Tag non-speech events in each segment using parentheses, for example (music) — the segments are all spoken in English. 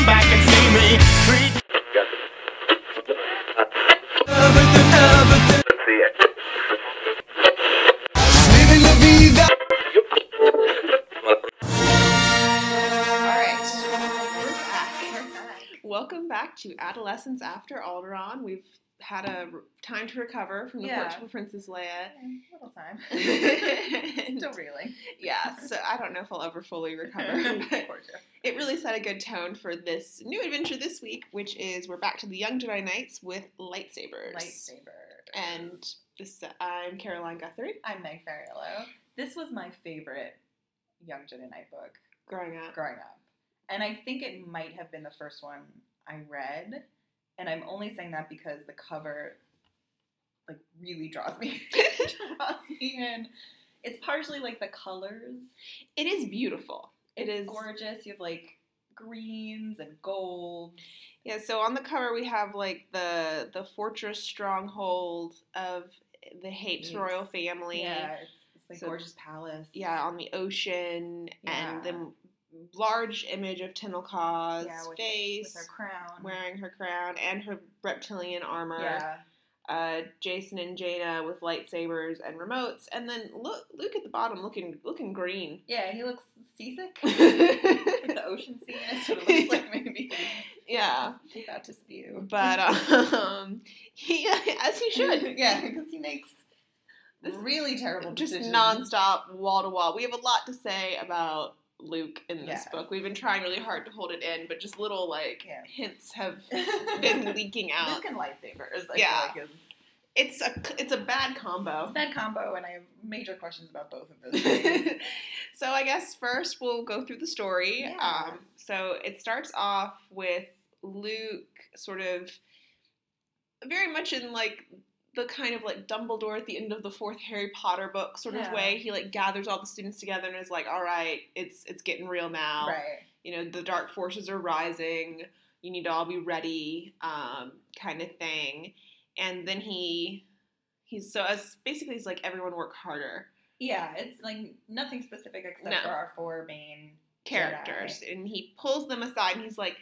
come back and see me. Treat Living la vida. All right. We're back. Welcome back to Adolescence After Alderaan. We've had a r- time to recover from the Yeah. Portugal Princess Leia. A little time. (laughs) Still reeling. yeah, so I don't know if I'll ever fully recover. (laughs) but Poor Joe. it really set a good tone for this new adventure this week, which is we're back to the Young Jedi Knights with lightsabers. Lightsaber. And this, I'm Caroline Guthrie. I'm Meg Fariello. This was my favorite Young Jedi Knight book Growing up, growing up. And I think it might have been the first one I read. And I'm only saying that because the cover like really draws me (laughs) draws me in. It's partially like the colors. it is beautiful. It It's is gorgeous. You have like greens and golds. Yeah, so on the cover we have like the the fortress stronghold of the Hapes Yes. royal family. Yeah, it's, it's like So- gorgeous palace. Yeah, on the ocean Yeah. and the large image of Tenel Ka's Yeah, face her crown. wearing her crown and her reptilian armor. yeah, Uh, Jacen and Jaina with lightsabers and remotes, and then look Luke at the bottom looking looking green. yeah, he looks seasick. (laughs) like the ocean scene, it sort of looks like (laughs) maybe he got to spew. But (laughs) um, he as he should. yeah, because he makes This- really terrible just decisions. nonstop, wall to wall. We have a lot to say about Luke in this Yeah. book. We've been trying really hard to hold it in, but just little like Yeah. hints have (laughs) been leaking out. Luke and lightsabers. I Yeah. like is It's a it's a bad combo. a bad combo, and I have major questions about both of those (laughs) so I guess first we'll go through the story. Yeah. Um, so it starts off with Luke sort of very much in like the kind of like Dumbledore at the end of the fourth Harry Potter book sort of way. He like gathers all the students together and is like, "All right, it's it's getting real now. right. You know, the dark forces are rising. You need to all be ready." Um, kind of thing. And then he he's so as basically he's like everyone work harder. Yeah, it's like nothing specific except No. for our four main characters and he pulls them aside and he's like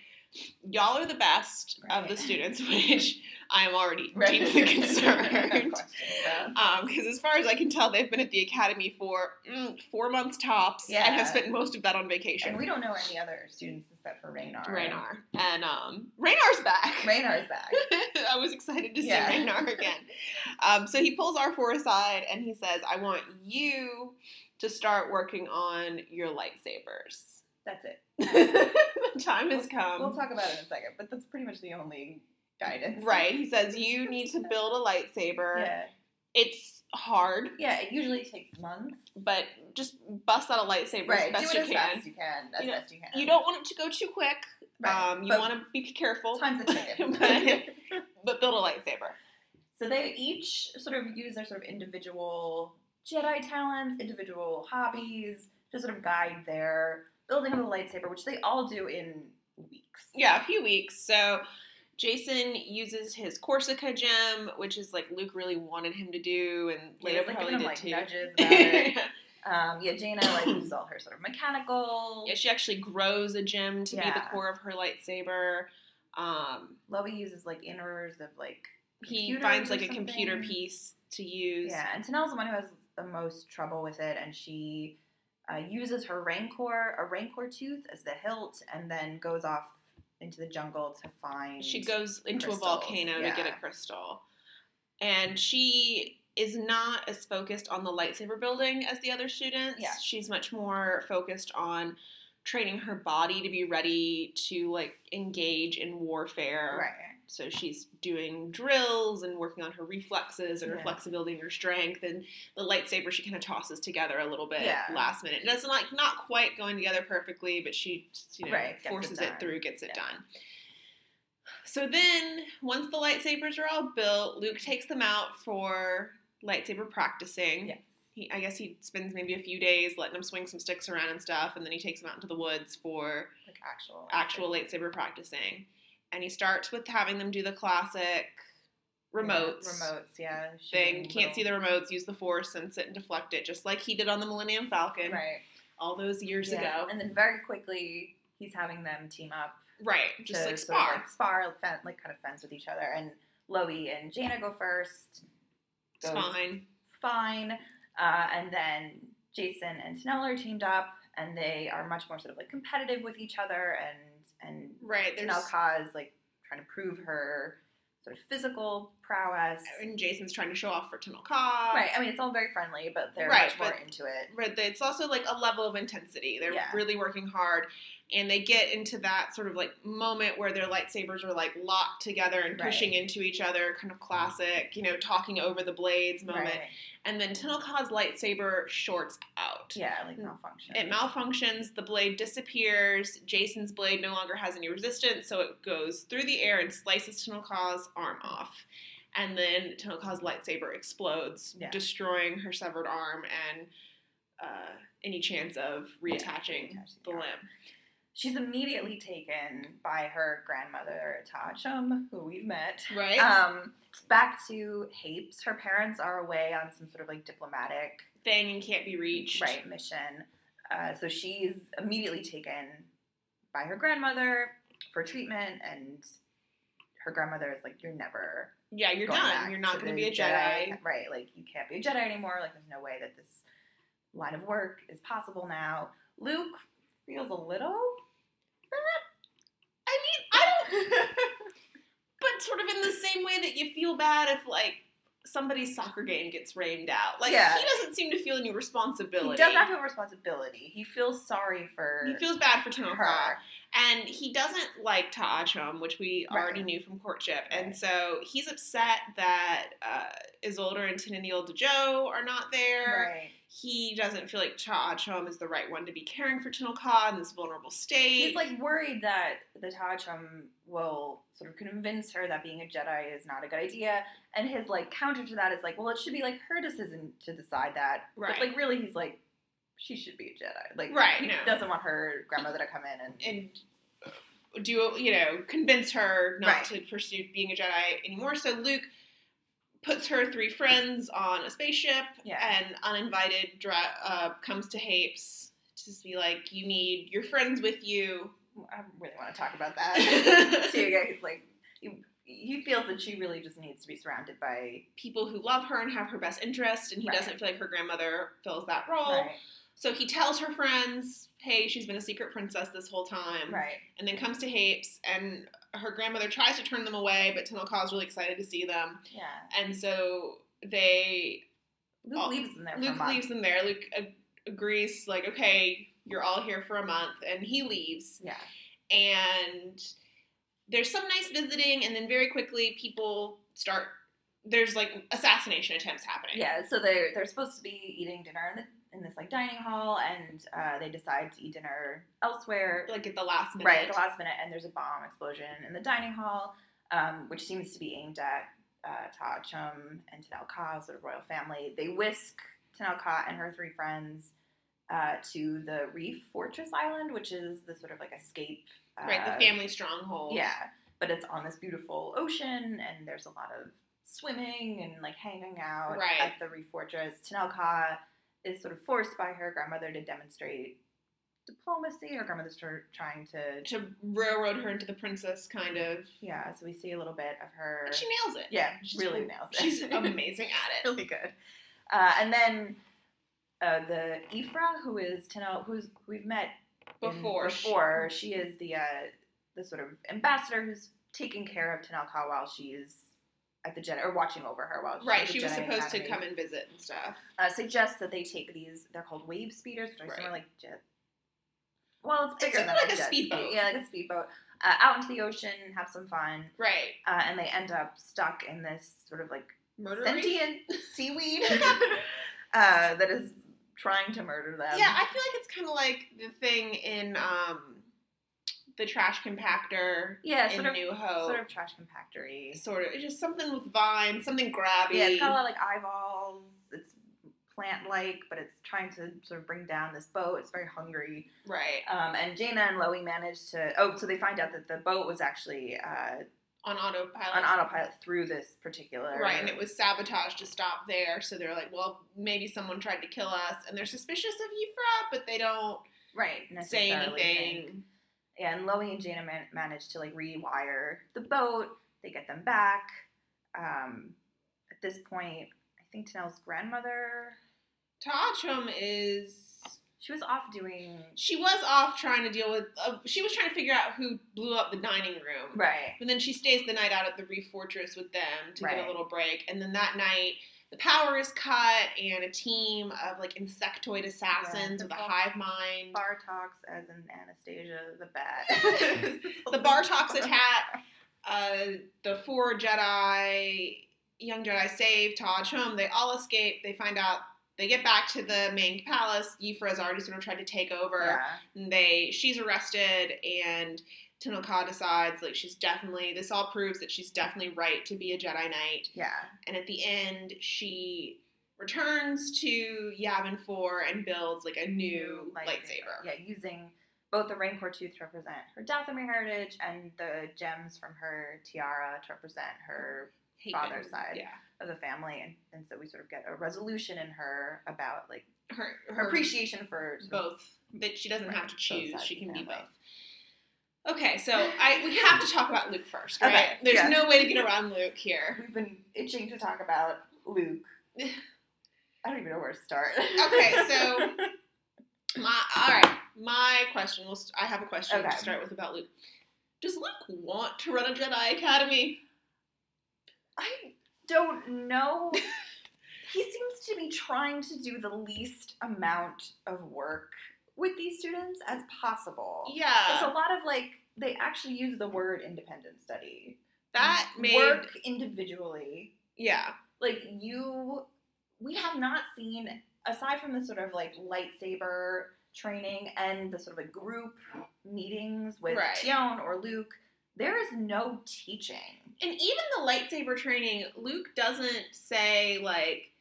y'all are the best of the students (laughs) which i am already Right. deeply (laughs) concerned because as far as i can tell they've been at the academy for mm, four months tops and have spent most of that on vacation And we don't know any other students except for Raynar. Raynar. and um Raynar's back Raynar's back. (laughs) I was excited to see Yeah. Raynar again. Um, so he pulls our four aside and he says, I want you to start working on your lightsabers. That's it. (laughs) (laughs) the time has come. We'll talk about it in a second, but that's pretty much the only guidance. Right. He says (laughs) you need to build a lightsaber. Yeah. It's hard, Yeah, it usually takes months. but just bust out a lightsaber Right. as Do best it you as can. best you can. As You know, best you can. You don't want it to go too quick. Right, Um, you want to be careful, Time's a ticket. but, but build a lightsaber. so they each sort of use their sort of individual Jedi talents, individual hobbies to sort of guide their building of a lightsaber, which they all do in weeks. Yeah, a few weeks. So Jacen uses his Corusca gem, which is like Luke really wanted him to do, and Yeah, Leia it's like probably did like too. nudges (laughs) about it. Um, yeah, Jaina like (laughs) uses all her sort of mechanical. yeah, she actually grows a gem to be the core of her lightsaber. Um, uses like inners of like he finds like a computer piece to use. Yeah, and Tenel's the one who has the most trouble with it, and she uh, uses her rancor, a rancor tooth, as the hilt, and then goes off into the jungle to find. She goes into crystals, a volcano to get a crystal. And she is not as focused on the lightsaber building as the other students. Yeah. She's much more focused on training her body to be ready to like engage in warfare. right. So she's doing drills and working on her reflexes and her Yeah. flexibility and her strength. And the lightsaber she kind of tosses together a little bit Yeah. last minute. It doesn't like not quite going together perfectly, but she just, you know Right, gets it forces it, through, gets it Yeah. done. So then, once the lightsabers are all built, Luke takes them out for lightsaber practicing. He, I guess he spends maybe a few days letting them swing some sticks around and stuff, and then he takes them out into the woods for Like actual. actual lightsaber practicing. And he starts with having them do the classic remotes. Yeah, remotes, yeah. Thing. Can't see the remotes, use the force, and sit and deflect it, just like he did on the Millennium Falcon Right. all those years Yeah. ago. And then very quickly he's having them team up Right, just like of, spar. like, spar, like, fen- like kind of fence with each other. And Lowie and Jaina go first. Goes fine. fine. Uh, and then Jacen and Tenel are teamed up, and they are much more sort of like competitive with each other. And and Right, there's Ka is like trying to prove her sort of physical prowess. Oh, and Jacen's trying to show off for Tenel. Right. I mean, it's all very friendly, but they're Right, much more into it. Right, it's also like a level of intensity. They're Yeah. really working hard, and they get into that sort of like moment where their lightsabers are like locked together and pushing into each other, kind of classic, you know, talking over the blades moment. Right. And then Tenel Ka's lightsaber shorts out. Yeah, like malfunction. It malfunctions, the blade disappears, Jacen's blade no longer has any resistance, so it goes through the air and slices Tenel arm off. And then Tenel Ka's lightsaber explodes, Yeah. destroying her severed arm and uh, any chance of reattaching the limb. She's immediately taken by her grandmother, Ta'a Chume, who we've met. Right? Um, back to Hapes. Her parents are away on some sort of like diplomatic Thing and can't be reached. right mission. Uh, so she's immediately taken by her grandmother for treatment, and her grandmother is like, "You're never Yeah, you're done. You're not going to be a Jedi. right? Like you can't be a Jedi anymore. Like there's no way that this line of work is possible now." Luke feels a little. I mean, I don't. (laughs) but sort of in the same way that you feel bad if like somebody's soccer game gets rained out. Like Yeah. he doesn't seem to feel any responsibility. He does not feel responsibility. He feels sorry for He feels bad for her. And he doesn't like Ta'a Chume, which we Right. already knew from courtship. And so he's upset that uh, Isolder and Teneniel Djo are not there. Right. He doesn't feel like Ta'a Chume is the right one to be caring for Tenel Ka in this vulnerable state. He's like worried that the Ta'a Chume will sort of convince her that being a Jedi is not a good idea, and his like counter to that is like, well, it should be like her decision to decide that. Right. But like really, he's like, she should be a Jedi. Like Right, he no. doesn't want her grandmother to come in and and do you know convince her not Right. to pursue being a Jedi anymore. So Luke puts her three friends on a spaceship, Yeah. and uninvited dri- uh, comes to Hapes to be like, "You need your friends with you." I really want to talk about that. (laughs) so you guys like. He, he feels that she really just needs to be surrounded by People who love her and have her best interest, and he Right. doesn't feel like her grandmother fills that role. right, So he tells her friends, "Hey, she's been a secret princess this whole time," right, and then comes to Hapes, and her grandmother tries to turn them away, but Tenel is really excited to see them. yeah. And so they Luke Oh, leaves them there Luke leaves them there. Luke ag- agrees, like, okay, you're all here for a month, and he leaves. Yeah, And there's some nice visiting, and then very quickly people start. There's like assassination attempts happening. Yeah, so they're they're supposed to be eating dinner in, the, in this like dining hall, and uh, they decide to eat dinner elsewhere. Like at the last minute. Right at the last minute, and there's a bomb explosion in the dining hall, um, which seems to be aimed at uh, Ta'a Chume and Tenel Ka, sort of royal family. They whisk Tenel Ka and her three friends uh, to the Reef Fortress Island, which is the sort of like escape. Uh, Right, the family stronghold. Yeah, but it's on this beautiful ocean, and there's a lot of swimming and like hanging out Right. at the Reef Fortress. Tenel Ka is sort of forced by her grandmother to demonstrate diplomacy. Her grandmother's tr- trying to, To railroad her into the princess, kind of. yeah. So we see a little bit of her. And she nails it. yeah, She's really nails it. She's (laughs) amazing at it. really good. Uh, and then uh, the Yfra, who is Tenel, who's we've met in- Before. before she is the uh, the sort of ambassador who's taking care of Tenel Ka while she's at the Jedi or watching over her while she's Right, she was supposed to come and visit and stuff. Uh, suggests that they take these. They're called wave speeders, which are Right. similar like jet. Well, it's It's bigger sort than like a jet speedboat. ski. Yeah, like a speedboat. Uh, out into the ocean, have some fun, Right. uh, and they end up stuck in this sort of like Murder sentient seaweed (laughs) uh, that is trying to murder them. Yeah, I feel like it's kind of like the thing in um, the trash compactor yeah, in sort of, New Hope. sort of trash compactory. Sort of. It's just something with vines, something grabby. Yeah, it's got a lot of like eyeballs. It's plant-like, but it's trying to sort of bring down this boat. It's very hungry. right. Um, and Jaina and Lowie manage to. Oh, so they find out that the boat was actually uh, On autopilot. on autopilot through this particular. Right, and it was sabotaged to stop there. So they're like, well, maybe someone tried to kill us, and they're suspicious of Yfra, but they don't right. say anything. think- and Lowie and Jaina man- manage to like rewire the boat. They get them back. Um, at this point, I think Tenel's grandmother. Ta'a Chume is. She was off doing She was off trying to deal with. Uh, she was trying to figure out who blew up the dining room. right. And then she stays the night out at the Reef Fortress with them to get a little break. And then that night, the power is cut, and a team of like insectoid assassins Yeah, with a hive mind. Bartokk as in Anastasia the bat. (laughs) (laughs) the Bartokk attack. Uh, the four Jedi, young Jedi save Ta'a Chume. They all escape. They find out. They get back to the main palace. Yfra has already sort of tried to take over. yeah. And they she's arrested and Tenel decides like she's definitely this all proves that she's definitely right to be a Jedi Knight. Yeah. And at the end she returns to Yavin 4 and builds like a new lightsaber. Yeah, using both the Rancor tooth to represent her Dathomir heritage and the gems from her tiara to represent her Hate Father's side. Yeah. of the family, and, and so we sort of get a resolution in her about like Her her her appreciation for both that she doesn't Right, have to choose. She can be both. Okay, so I we have to talk about Luke first, right? Okay, There's yeah. no way to get around Luke here. We've been itching to talk about Luke. (laughs) I don't even know where to start. Okay, so (laughs) my all right, my question. We'll st- I have a question Okay. to start with about Luke. Does Luke want to run a Jedi Academy? I don't know. (laughs) he seems to be trying to do the least amount of work with these students as possible. Yeah. It's a lot of like they actually use the word independent study. that made work individually. yeah Like you, we have not seen aside from the sort of like lightsaber training and the sort of like group meetings with Right. Tionne or Luke. There is no teaching. and even the lightsaber training. Luke doesn't say like.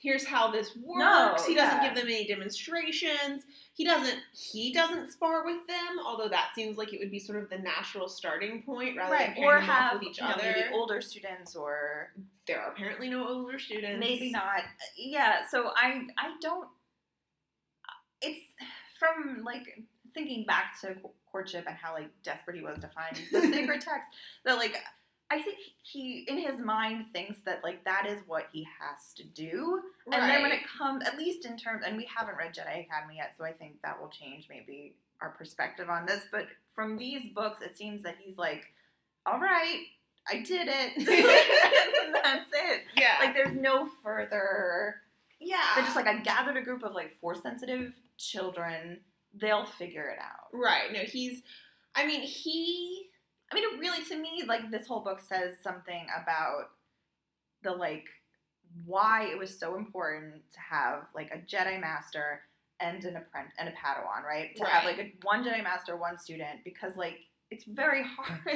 Here's how this works. he doesn't yeah. give them any demonstrations. He doesn't. He doesn't spar with them. Although that seems like it would be sort of the natural starting point, rather than pairing or have with each know, other. maybe older students or there are apparently no older students. maybe not. Yeah, so I I don't. It's from like thinking back to courtship and how like desperate he was to find the (laughs) sacred text that like I think he in his mind thinks that like that is what he has to do, and then when it comes, at least in terms, and we haven't read Jedi Academy yet, so I think that will change maybe our perspective on this. But from these books, it seems that he's like, all right, I did it, (laughs) that's it. yeah, Like there's no further. yeah, They're just like I gathered a group of like force sensitive children. They'll figure it out. right. No, he's. I mean, he. I mean, it really, to me, like this whole book says something about the like why it was so important to have like a Jedi Master and an apprentice and a Padawan, right? To have like a, one Jedi Master, one student, because like it's very (laughs) hard. (laughs)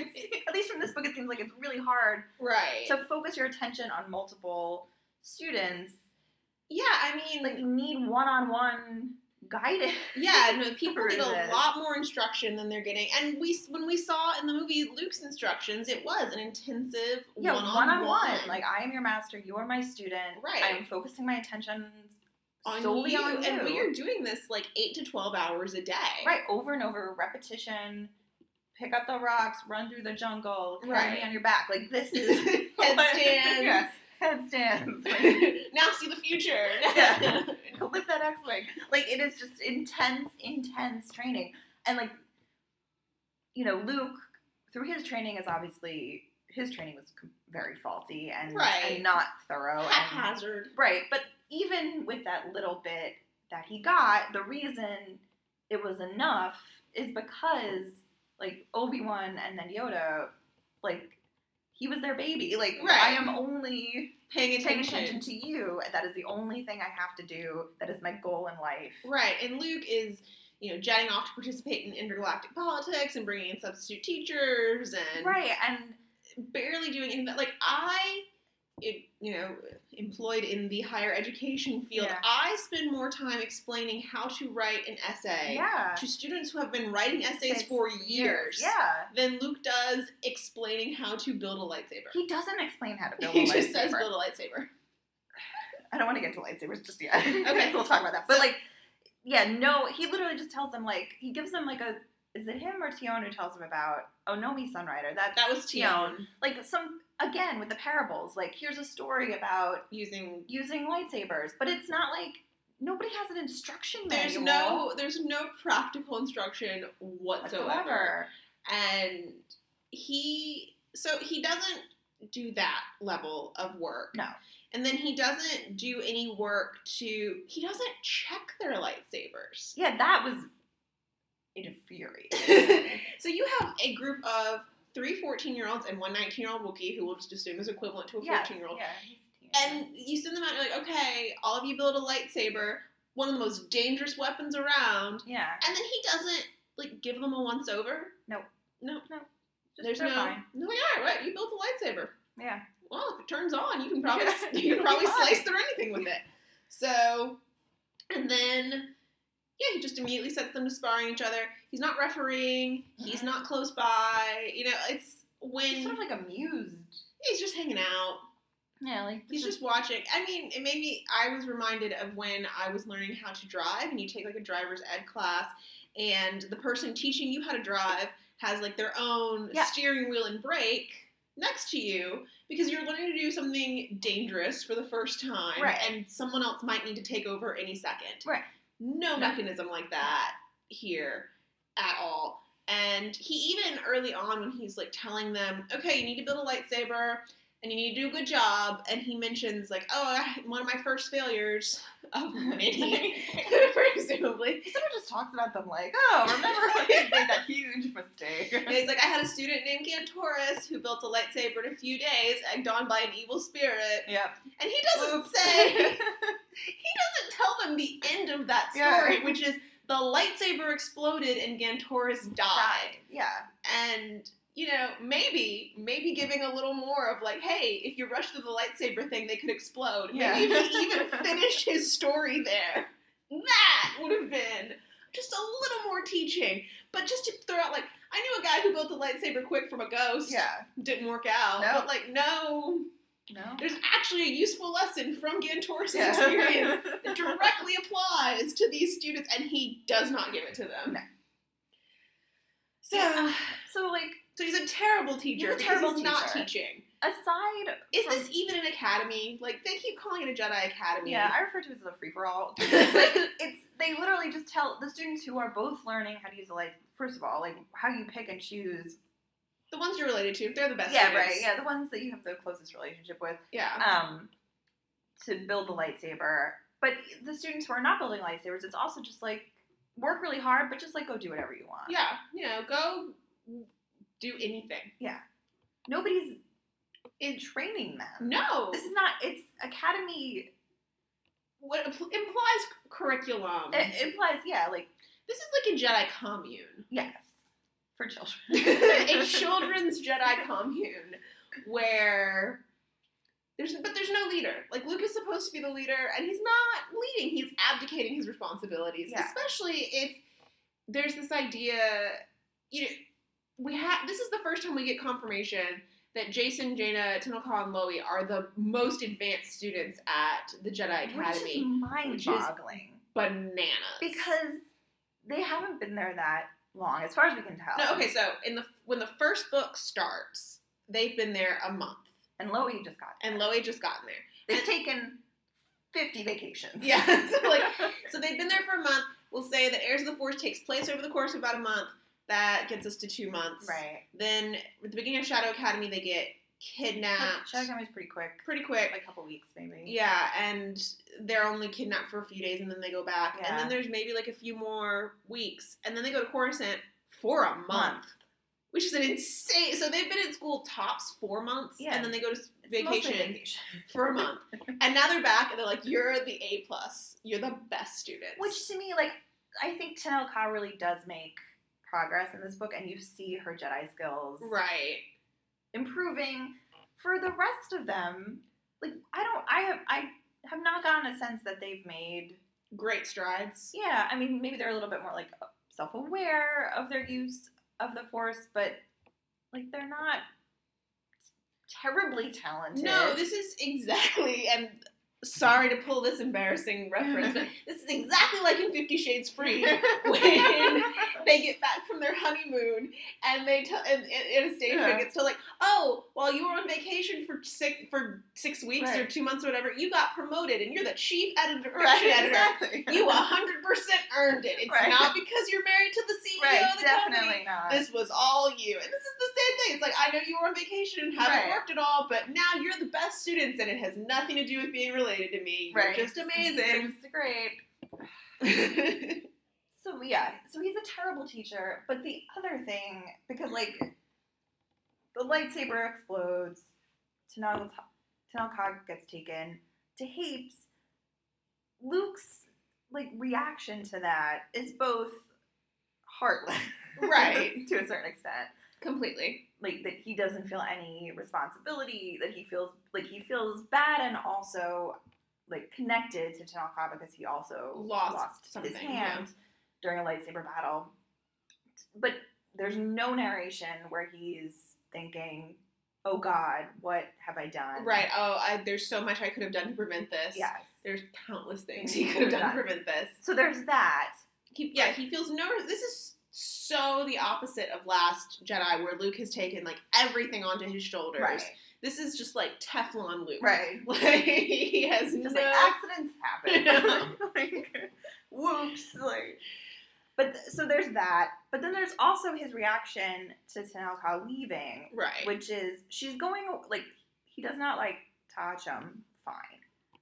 At least from this book, it seems like it's really hard Right. to focus your attention on multiple students. yeah, I mean, Like you need one-on-one guidance. yeah, no, (laughs) people get a lot more instruction than they're getting. And we, when we saw in the movie Luke's instructions, it was an intensive Yeah, one-on-one. one-on-one. Like I am your master, you are my student. Right. I am focusing my attention on solely you, on you. and we are doing this like eight to twelve hours a day. right over and over, repetition. Pick up the rocks, run through the jungle, carry Right. me on your back. Like this is (laughs) Headstands. (laughs) yeah, headstands. Like, (laughs) (laughs) now see the future. Yeah. (laughs) lift that X-wing. Like it is just intense, intense training, and like you know, Luke through his training is obviously his training was very faulty and, Right. and not thorough. and- Right, but even with that little bit that he got, the reason it was enough is because like Obi Wan and then Yoda, like he was their baby. Like I am only Paying paying attention. attention to you. That is the only thing I have to do. That is my goal in life. Right, and Luke is, you know, jetting off to participate in intergalactic politics and bringing in substitute teachers and Right, and barely doing anything. Like I, it, you know, employed in the higher education field, Yeah. I spend more time explaining how to write an essay yeah, to students who have been writing essays Essays for years. yeah. Than Luke does explaining how to build a lightsaber. He doesn't explain how to build (laughs) He a just says lightsaber. build a lightsaber. I don't want to get to lightsabers just yet. Okay. So (laughs) we'll talk about that. But like, yeah, no, he literally just tells them like he gives them like a is it him or Tionne who tells him about oh Nomi Sunrider? That's That was Tionne Like some again with the parables. Like here's a story about using. using lightsabers, but it's not like nobody has an instruction There's manual no there's no practical instruction whatsoever. whatsoever. and he so he doesn't do that level of work No. and then he doesn't do any work to he doesn't check their lightsabers Yeah, that was infuriating. (laughs) so you have a group of three 14 year olds and one 19 year old Wookiee who we'll just assume is equivalent to a 14 Yes, year old Yeah, he's a teenager. and you send them out and you're like okay all of you build a lightsaber one of the most dangerous weapons around yeah, and then he doesn't like give them a once over No. no just there's no fine. no all right, you built a lightsaber Yeah, well, if it turns on, you can (laughs) probably Yeah, you can probably slice through anything with it. So, and then yeah, he just immediately sets them to sparring each other. He's not refereeing. He's Mhm. not close by. You know, it's when he's sort of like amused. he's just hanging out. Yeah, like He's just watching. I mean, it made me. I was reminded of when I was learning how to drive, and you take like a driver's ed class, and the person teaching you how to drive has like their own Yeah. steering wheel and brake next to you because you're learning to do something dangerous for the first time, Right. and someone else might need to take over any second. Right. No mechanism like that here at all. And he even early on when he's like telling them, okay, you need to build a lightsaber and you need to do a good job. And he mentions like, oh, I, one of my first failures of (laughs) many, (laughs) presumably. Of just talks about them like, oh, remember when you made that huge mistake? (laughs) And he's like, I had a student named Gantoris who built a lightsaber in a few days, egged on by an evil spirit. yeah. And he doesn't Oops. say, he doesn't tell them the end of that story, Yeah. which is the lightsaber exploded and Gantoris died. Died. Yeah. and you know maybe maybe giving a little more of like hey if you rush through the lightsaber thing they could explode Yeah. maybe if he (laughs) even finished his story there that would have been just a little more teaching but just to throw out like i knew a guy who built a lightsaber quick from a ghost Yeah. didn't work out No. but like no No. there's actually a useful lesson from Gantoris' Yeah. experience that (laughs) directly applies to these students and he does not give it to them No. so Yeah. Uh, so like, so he's a terrible teacher. He's a terrible he's not teaching. aside Is from, this even an academy? Like they keep calling it a Jedi Academy. Yeah, I refer to it as a free for all. (laughs) it's they literally just tell the students who are both learning how to use the light. First of all, like how you pick and choose. The ones you're related to, they're the best. yeah, students. right. Yeah, the ones that you have the closest relationship with. Yeah. Um, to build the lightsaber, but the students who are not building lightsabers, it's also just like work really hard, but just like go do whatever you want. Yeah. You know, go do anything. Yeah. Nobody's in training them. No. This is not. It's academy. what implies curriculum. It implies, yeah, like this is like a Jedi commune. yes, for children. (laughs) a (laughs) children's Jedi commune where there's but there's no leader. Like Luke is supposed to be the leader, and he's not leading. He's abdicating his responsibilities, Yeah. especially if there's this idea. You know, we have this is the first time we get confirmation that Jacen, Jaina, Tenel Ka, and Lowie are the most advanced students at the Jedi Academy, Which is mind-boggling Bananas. because they haven't been there that long, as far as we can tell. no, okay, so in the when the first book starts, they've been there a month. and Lowie just got. and Lowie just gotten there. They've and- taken fifty vacations. Yeah, (laughs) so (laughs) like, so they've been there for a month. We'll say that Heirs of the Force takes place over the course of about a month. That gets us to two months. right. Then at the beginning of Shadow Academy, they get kidnapped Shadow Academy's pretty quick, pretty quick. like a couple weeks maybe. Yeah, and they're only kidnapped for a few days, and then they go back, and then there's maybe like a few more weeks, and then they go to Coruscant for a month. Month. Which is an insane. So they've been in school tops four months, Yeah. and then they go to s- It's mostly vacation. vacation. for a month. (laughs) and now they're back and they're like, You're the A plus. You're the best student. Which to me, like, I think Tenel Ka really does make progress in this book, and you see her Jedi skills Right. Improving. For the rest of them, like, I don't, I have, I have not gotten a sense that they've made. Great strides. Yeah, I mean, maybe they're a little bit more like self-aware of their use of the Force, but like they're not terribly talented. No, this is exactly and sorry to pull this embarrassing reference, but (laughs) this is exactly like in Fifty Shades Free (laughs) when they get back from their honeymoon and they tell and, and Anastasia Yeah. gets told like, oh, while you were on vacation for six for six weeks or two months or whatever, you got promoted and you're the chief editor, right, editor. exactly. You hundred percent earned it. It's Right. not because you're married to the CEO right, of the company. definitely not. This was all you. And this is the same thing. It's like, I know you were on vacation and haven't Right. worked at all, but now you're the best students and it has nothing to do with being related to me. You're right. just (laughs) amazing. It's great. (laughs) So yeah, so he's a terrible teacher. But the other thing, because like the lightsaber explodes, Tenel Ka gets taken to Hapes. Luke's like reaction to that is both heartless, Right. (laughs) to a certain extent. Completely. Like that he doesn't feel any responsibility, that he feels like he feels bad and also like connected to Tenel Ka because he also Lost his something, hand during a lightsaber battle. But there's no narration where he's thinking, "Oh God, what have I done?" Right. Oh, I, there's so much I could have done to prevent this. Yes. There's countless things (laughs) he could have done to prevent this. So there's that. He, yeah, he feels no. This is so the opposite of Last Jedi, where Luke has taken like everything onto his shoulders. Right. This is just like Teflon Luke. Right. (laughs) Like he has Just no. like accidents happen. (laughs) (laughs) like, whoops. Like, but th- so there's that. But then there's also his reaction to Tenel Ka leaving, right. which is she's going like he does not like Ta'a Chume. Fine.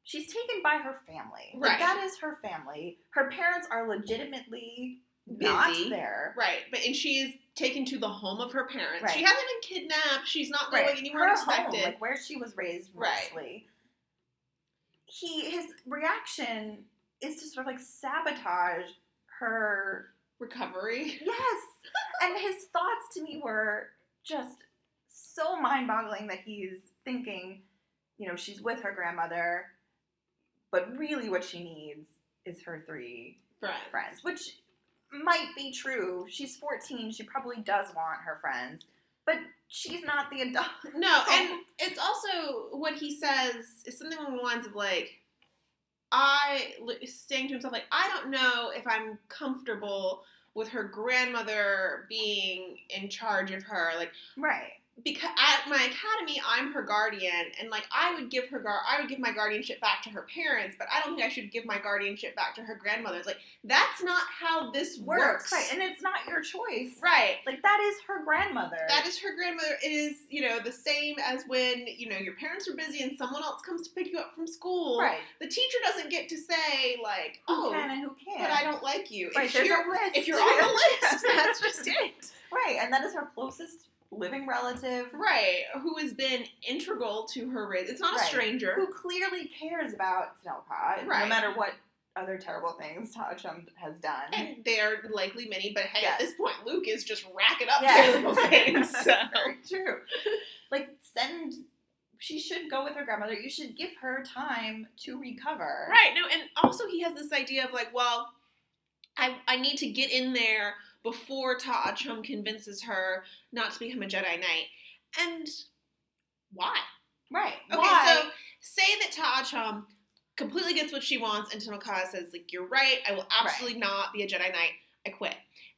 She's taken by her family. Like, Right. that is her family. Her parents are legitimately not there. Right, but and she is taken to the home of her parents. Right. She hasn't been kidnapped. She's not going anywhere Her unexpected. home, like where she was raised Right. mostly. He his reaction is to sort of like sabotage her Recovery. Yes. and his thoughts to me were just so mind boggling that he's thinking, you know, she's with her grandmother, but really what she needs is her three Right. friends, which might be true. She's 14, she probably does want her friends, but she's not the adult. No, (laughs) and it's also what he says is something along the lines of like, I saying to himself like, I don't know if I'm comfortable with her grandmother being in charge of her. Like, Right. Because at my academy I'm her guardian and like I would give her gar- I would give my guardianship back to her parents but I don't think I should give my guardianship back to her grandmother. It's like that's not how this works. Works. Right. And it's not your choice. right. Like that is her grandmother. That is her grandmother. It is, you know, the same as when, you know, your parents are busy and someone else comes to pick you up from school. right. The teacher doesn't get to say, like, Who oh, can and who can't. but I don't like you. Right, if, there's you're, a list. if you're on the (laughs) list, (laughs) that's just it. Right, and that is her closest living relative Right. Who has been integral to her raise. It's not a stranger. who clearly cares about Snellpot, no matter what other terrible things Ta'a Chume has done. And there are likely many, but hey, Yes. at this point, Luke is just racking up terrible (laughs) things. So. Very true. Like send. She should go with her grandmother. You should give her time to recover. Right. No, and also he has this idea of like, well, I I need to get in there before Ta'a Chume convinces her not to become a Jedi Knight. And why? Right. Okay, Why? so say that Ta'a Chume completely gets what she wants, and Tenel Ka says, like, you're right, I will absolutely not be a Jedi Knight. I quit.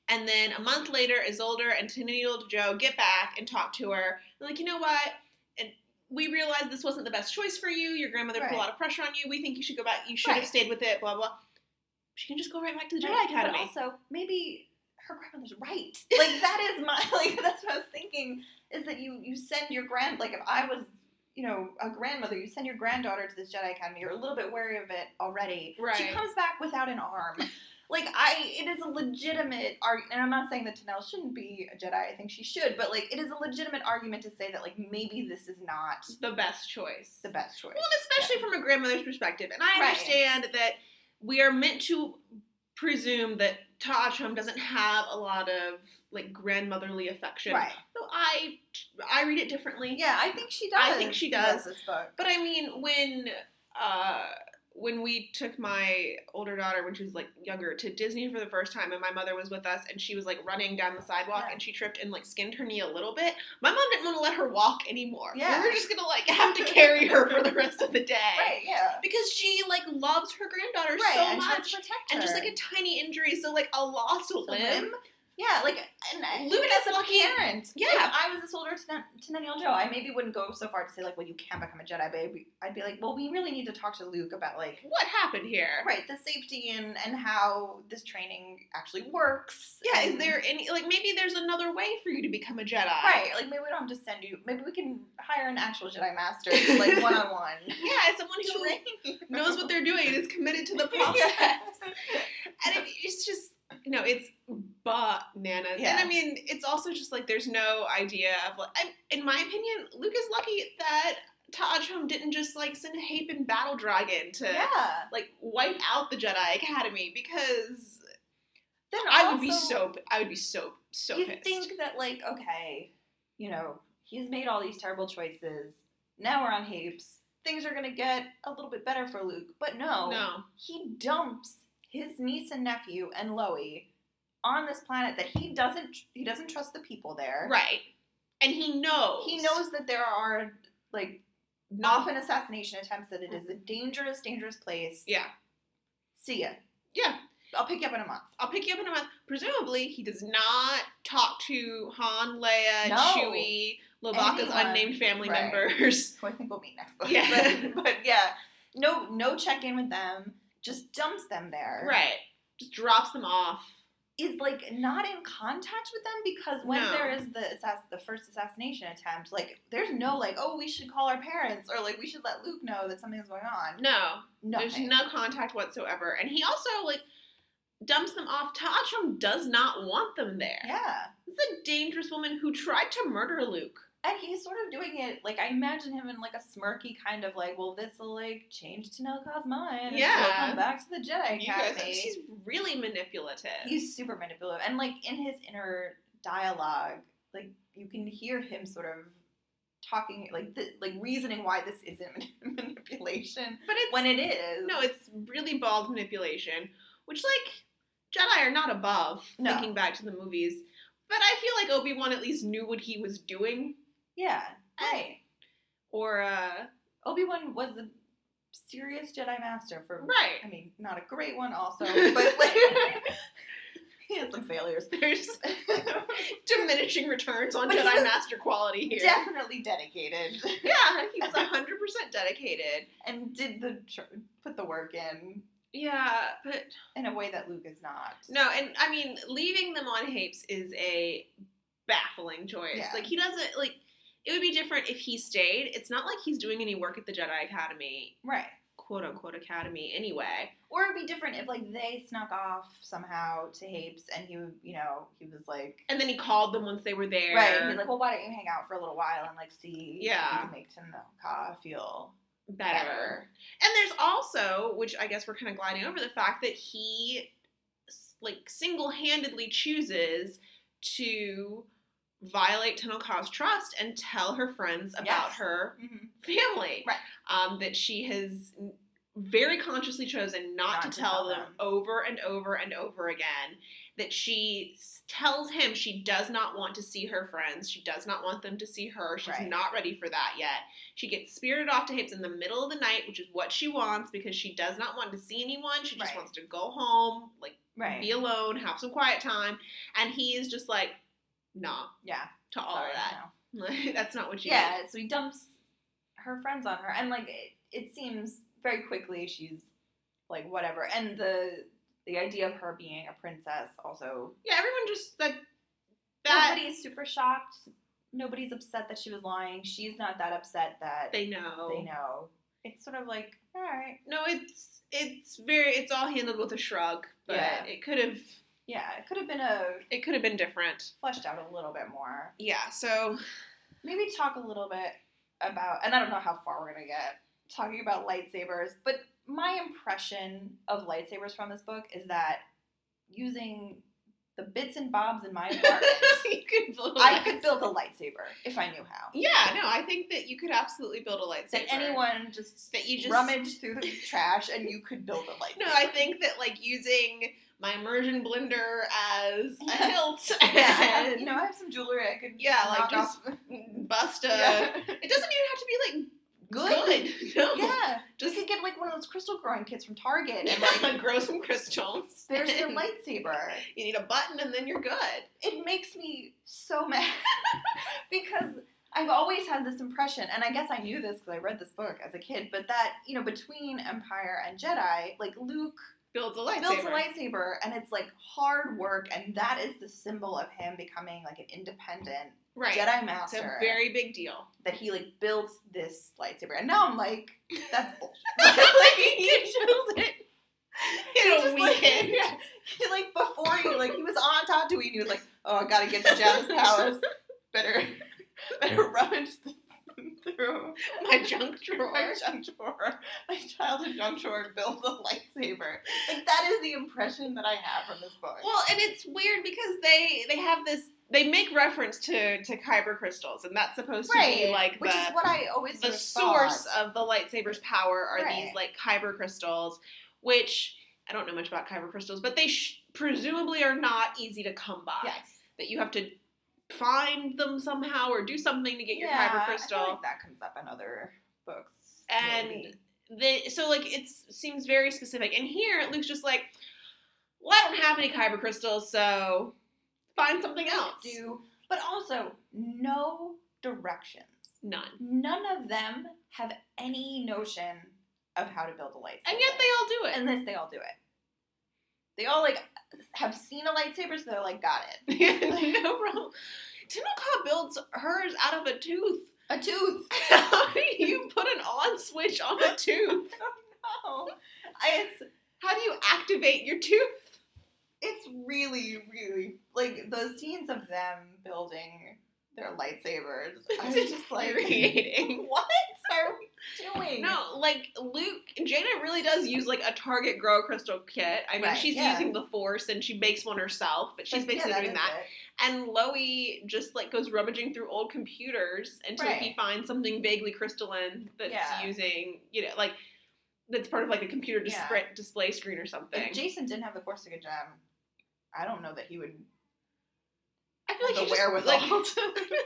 And then a month later, Isolder and Teneniel Djo get back and talk to her. They're like, you know what? And we realized this wasn't the best choice for you. Your grandmother put a lot of pressure on you. We think you should go back. You should have stayed with it. Blah blah. She can just go right back to the Jedi Right, Academy. But also, maybe her grandmother's right. Like that is my (laughs) like that's what I was thinking. Is that you you send your grand like if I was you know a grandmother, you send your granddaughter to this Jedi Academy. You're a little bit wary of it already. Right. She comes back without an arm. Like I, it is a legitimate argument, and I'm not saying that Tenel shouldn't be a Jedi. I think she should, but like it is a legitimate argument to say that like maybe this is not the best choice. the best choice. Well, especially from a grandmother's perspective. And I Right. understand that we are meant to presume that Ta'a Chume doesn't have a lot of like grandmotherly affection. Right. So I I read it differently. Yeah, I think she does. I think she does. This book. But I mean when uh when we took my older daughter when she was like younger to Disney for the first time, and my mother was with us, and she was like running down the sidewalk, Yeah. and she tripped and like skinned her knee a little bit. My mom didn't want to let her walk anymore. Yeah. we were just gonna like have to carry her for the rest of the day, Right, yeah. Because she like loves her granddaughter Right, so and she much, to protect and just like a tiny injury, so like a lost A limb. limb? Yeah, like, and I- Luke even is as a lucky- parent, Yeah. if I was this older Ten- Teneniel Djo, I maybe wouldn't go so far to say, like, well, you can't become a Jedi, babe. I'd be like, well, we really need to talk to Luke about, like, What happened here? right, the safety and, and how this training actually works. Yeah, is there any like maybe there's another way for you to become a Jedi? Right, like, maybe we don't have to send you, maybe we can hire an actual Jedi Master, to, like, one on one. Yeah, someone who (laughs) knows what they're doing and is committed to the (laughs) process. Yes. And it, it's just no, it's bananas. Yeah. And I mean, it's also just like there's no idea of like. I, in my opinion, Luke is lucky that Ta'a Chume didn't just like send Hapan Battle Dragon to Yeah. like wipe out the Jedi Academy because Then I would be so I would be so so you pissed. think that like okay you know he's made all these terrible choices now we're on hapes things are gonna get a little bit better for luke but no no, he dumps his niece and nephew and Lowie on this planet that he doesn't he doesn't trust the people there right? And he knows he knows that there are like often assassination attempts that it is a dangerous dangerous place Yeah, see ya yeah. i'll pick you up in a month I'll pick you up in a month. Presumably, he does not talk to Han, Leia, No. Chewie, Lowbacca's unnamed family Right. members. who I think we'll meet next (laughs) book. Yeah. (laughs) but, but yeah, no, no check in with them. Just dumps them there. Right. Just drops them off. Is like not in contact with them because when No. there is the assass- the first assassination attempt, like there's no like, oh, we should call our parents or like we should let Luke know that something's going on. No, no, there's no contact whatsoever. And he also like dumps them off. Ta'a Chume does not want them there. Yeah. This is a dangerous woman who tried to murder Luke. And he's sort of doing it like I imagine him in like a smirky kind of like, well, this will like change Tenel Ka's mind. and she'll Yeah. come back to the Jedi You guys, Academy. she's really manipulative. He's super manipulative, and like in his inner dialogue, like you can hear him sort of talking, like th- like reasoning why this isn't (laughs) manipulation but it's when it is. No, it's really bald manipulation, which like Jedi are not above. No. Thinking back to the movies, but I feel like Obi Wan at least knew what he was doing. Yeah, right. Or uh, Obi Wan was a serious Jedi Master for right, I mean, not a great one, also, (laughs) but like (laughs) he had some failures. there's (laughs) diminishing returns on But Jedi Master quality here. Definitely dedicated, Yeah, he was hundred percent dedicated. and did the put the work in Yeah, but in a way that Luke is not. no, and I mean, leaving them on Hapes is a baffling choice. Yeah. Like he doesn't like. It would be different if he stayed. It's not like he's doing any work at the Jedi Academy, Right. quote unquote academy, anyway. Or it'd be different if like they snuck off somehow to Hapes and he would, you know, he was like And then he called them once they were there. Right. He's like, Well why don't you hang out for a little while and like see Yeah. if you can make Tenel Ka feel better. better. And there's also, which I guess we're kind of gliding over, the fact that he like single-handedly chooses to violate Tenel Ka's trust and tell her friends about Yes. her Mhm. family. Right. Um, that she has very consciously chosen not, Not to, to tell tell them, them. over and over and over again. That she tells him she does not want to see her friends. She does not want them to see her. She's Right. not ready for that yet. She gets spirited off to Hapes in the middle of the night, which is what she wants because she does not want to see anyone. She just Right. wants to go home, like Right. be alone, have some quiet time. And he is just like, nah, yeah. to all sorry, of that. (laughs) Like, that's not what you Yeah, so he dumps her friends on her and like it, it seems very quickly she's like whatever. And the the idea of her being a princess also Yeah, everyone just like that. nobody's super shocked. Nobody's upset that she was lying. She's not that upset that They know. they know. It's sort of like, all right, No, it's it's very it's all handled with a shrug, but Yeah. it could have yeah, it could have been a it could have been different. fleshed out a little bit more. Yeah, so Maybe talk a little bit about, and I don't know how far we're gonna get talking about lightsabers, but my impression of lightsabers from this book is that using the bits and bobs in my (laughs) apartment you could build a I could build a lightsaber if I knew how. Yeah, no, I think that you could absolutely build a lightsaber. That anyone just that you just rummage through the trash and you could build a lightsaber. No, I think that like using my immersion blender as a hilt (laughs) yeah, and you know, I have some jewelry I could Yeah, like, just off. (laughs) bust a. Yeah. It doesn't even have to be like Good. good. (laughs) No, Yeah, just we could get like one of those crystal growing kits from Target, and and like grow some crystals. there's your lightsaber. You need a button, and then you're good. It makes me so mad because I've always had this impression, and I guess I knew this because I read this book as a kid, but that you know between Empire and Jedi, like Luke Builds a lightsaber. builds a lightsaber, and it's like hard work, and that is the symbol of him becoming like an independent right. Jedi master. It's a very big deal. that he like builds this lightsaber, and now I'm like, that's (laughs) bullshit. (laughs) like he chose it. In (laughs) He a just, like, yeah, he, like before he like he was on Tatooine, and he was like, "Oh, I gotta get to Jabba's palace. Better, better rummage through (laughs) My junk drawer. my junk drawer, my childhood junk drawer, and build a lightsaber." Like that is the impression that I have from this book. Well, and it's weird because they they have this. They make reference to to kyber crystals, and that's supposed to be like which the is what I always the source thought. of the lightsaber's power are Right. these like kyber crystals, which I don't know much about kyber crystals, but they sh- presumably are not easy to come by. Yes. That you have to find them somehow or do something to get your yeah, kyber crystal. like that comes up in other books. and maybe. they so like it seems very specific. And here Luke's just like, well, I don't have any kyber crystals, so find something else. do, but also no directions. None. None of them have any notion of how to build a lightsaber. And yet they all do it. and this they all do it. They all like have seen a lightsaber, so they're like, got it. (laughs) no problem. Tenel Ka builds hers out of a tooth. A tooth. (laughs) How do you put an on switch on a tooth? (laughs) Oh, I, it's How do you activate your tooth? it's really really like the scenes of them building their lightsabers. It's just like, infuriating. what are we doing? No, like Luke, Jaina really does use like a Target Grow Crystal kit. I mean, Right, she's yeah. using the Force and she makes one herself, but she's But, yeah, basically doing that. it. And Lowie just like goes rummaging through old computers until he finds something vaguely crystalline that's Yeah. using, you know, like that's part of like a computer Yeah. display, screen or something. If Jacen didn't have the Corusca gem, I don't know that he would (laughs) (laughs) I feel like have you the just,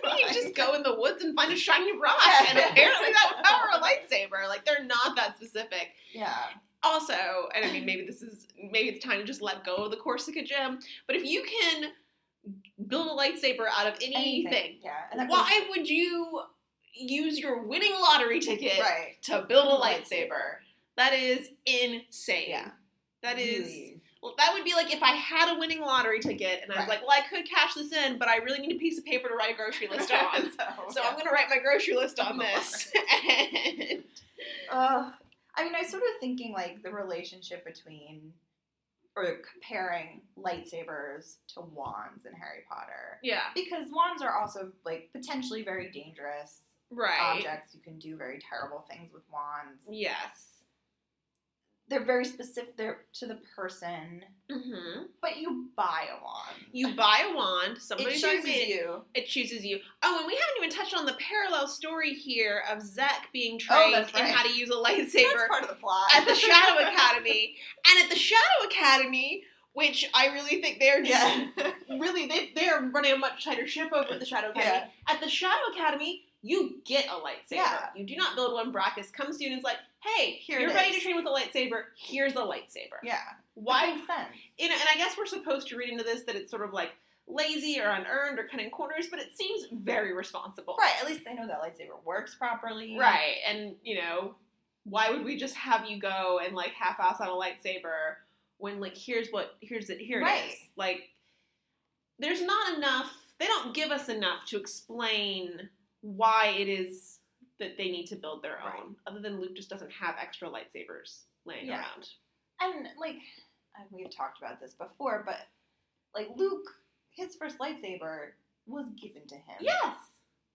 like, you just go in the woods and find a shiny rock, Yeah. and apparently that would power a lightsaber. Like they're not that specific. Yeah. Also, and I mean, maybe this is maybe it's time to just let go of the Corusca gem. But if you can build a lightsaber out of anything, Yeah. And that why would you use your winning lottery ticket right. to build a Lightsaber. That is insane. Yeah. That is. Well, that would be like if I had a winning lottery ticket and I was Right. like, well, I could cash this in, but I really need a piece of paper to write a grocery list on. (laughs) so, So yeah. I'm gonna write my grocery list on this. (laughs) and Uh, I mean, I was sort of thinking like the relationship between or comparing lightsabers to wands in Harry Potter. yeah, Because wands are also like potentially very dangerous right. objects. You can do very terrible things with wands. Yes. They're very specific they're to the person, hmm but you buy a wand. You buy a wand. Somebody it chooses it. you. It chooses you. Oh, and we haven't even touched on the parallel story here of Zekk being Oh, trained that's in how to use a That's lightsaber part of the plot. at the Shadow (laughs) Academy. And at the Shadow Academy, which I really think they're just yeah. really they they're running a much tighter ship over at the Shadow Academy. At the Shadow Academy, you get a lightsaber. Yeah. You do not build one. Brakiss comes to you and is like, "Hey, Here you're ready is." to train with a lightsaber. Here's a lightsaber." yeah. Why? Makes sense. You know, and I guess we're supposed to read into this that it's sort of like lazy or unearned or cutting corners, but it seems very responsible. Right, at least they know that lightsaber works properly. Right. And you know, why would we just have you go and like half-ass on a lightsaber when like here's what here's it here it is. Right. Like there's not enough they don't give us enough to explain why it is that they need to build their Right. own other than Luke just doesn't have extra lightsabers laying Yeah. around. And like we've talked about this before, but like Luke, his first lightsaber was given to him. Yes.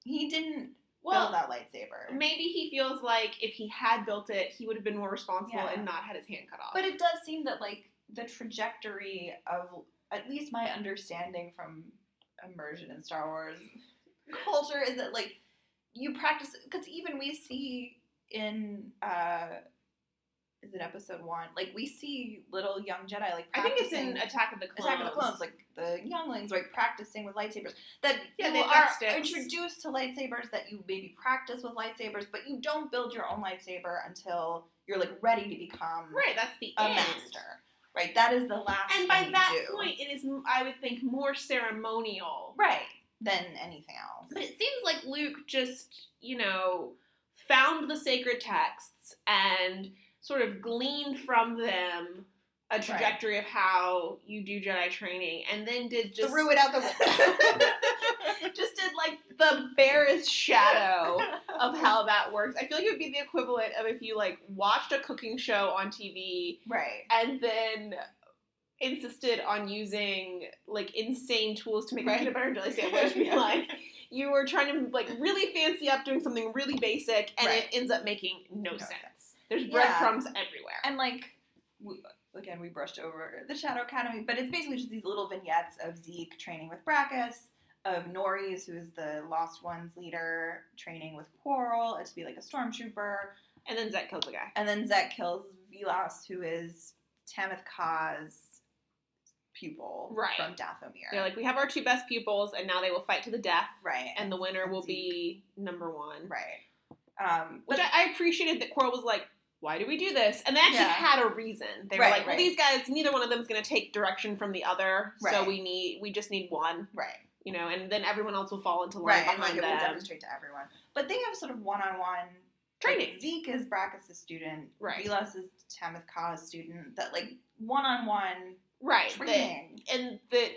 He didn't Well, build that lightsaber. maybe he feels like if he had built it, he would have been more responsible Yeah. and not had his hand cut off. But it does seem that like the trajectory of at least my understanding from immersion in Star Wars culture is that like you practice because even we see in uh is it episode one like we see little young Jedi like I think it's in Attack of the Clones. Attack of the Clones, like the younglings, right, practicing with lightsabers. That Yeah, you are introduced to lightsabers, that you maybe practice with lightsabers, but you don't build your own lightsaber until you're like ready to become right, that's the a end. master. Right, that is the last. And by that point, it is, I would think, more ceremonial. right, than anything else. But it seems like Luke just, you know, found the sacred texts and sort of gleaned from them a trajectory of how you do Jedi training, and then did just Threw it out the (laughs) window. just did like the barest shadow (laughs) of how that works. I feel like it would be the equivalent of if you like watched a cooking show on TV right. and then insisted on using like insane tools to make a Right. peanut butter and jelly sandwich. (laughs) Be Yeah. like you were trying to like really fancy up doing something really basic, and Right. it ends up making no, No sense. sense. There's Yeah. breadcrumbs everywhere. And like, we, again, we brushed over the Shadow Academy, but it's basically just these little vignettes of Zekk training with Brakiss, of Norys, who is the Lost Ones leader, training with Qorl to be like a stormtrooper, And then Zekk kills the guy. and then Zekk kills Vilas, who is Tamith Kai's pupil Right. from Dathomir. They're like, we have our two best pupils, and now they will fight to the death, right, and the winner will be number one. right. Um, Which I, I appreciated that Qorl was like, why do we do this? And they actually Yeah. had a reason. They were like, well, right. these guys, neither one of them is going to take direction from the other, so we need, we just need one, right. you know, and then everyone else will fall into line Right, and like behind it will them. demonstrate to everyone. But they have sort of one-on-one Training. Like, Zekk is Brakiss' student. Right. Vilas is Tamith Kai's student. That like one-on-one right. That, and that,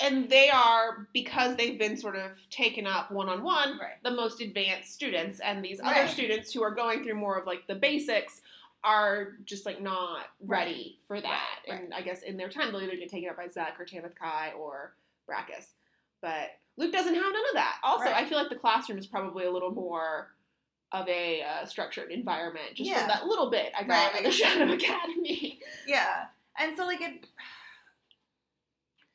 and they are because they've been sort of taken up one on one. Right. The most advanced students, and these other students who are going through more of like the basics are just like not ready for that. Right, And I guess in their time they'll either get taken up by Zekk or Tamith Kai or Brakiss. But Luke doesn't have none of that. Also, Right. I feel like the classroom is probably a little more of a uh, structured environment, just Yeah. from that little bit I got Right. at the (laughs) Shadow Academy. Yeah, and so like it. (sighs)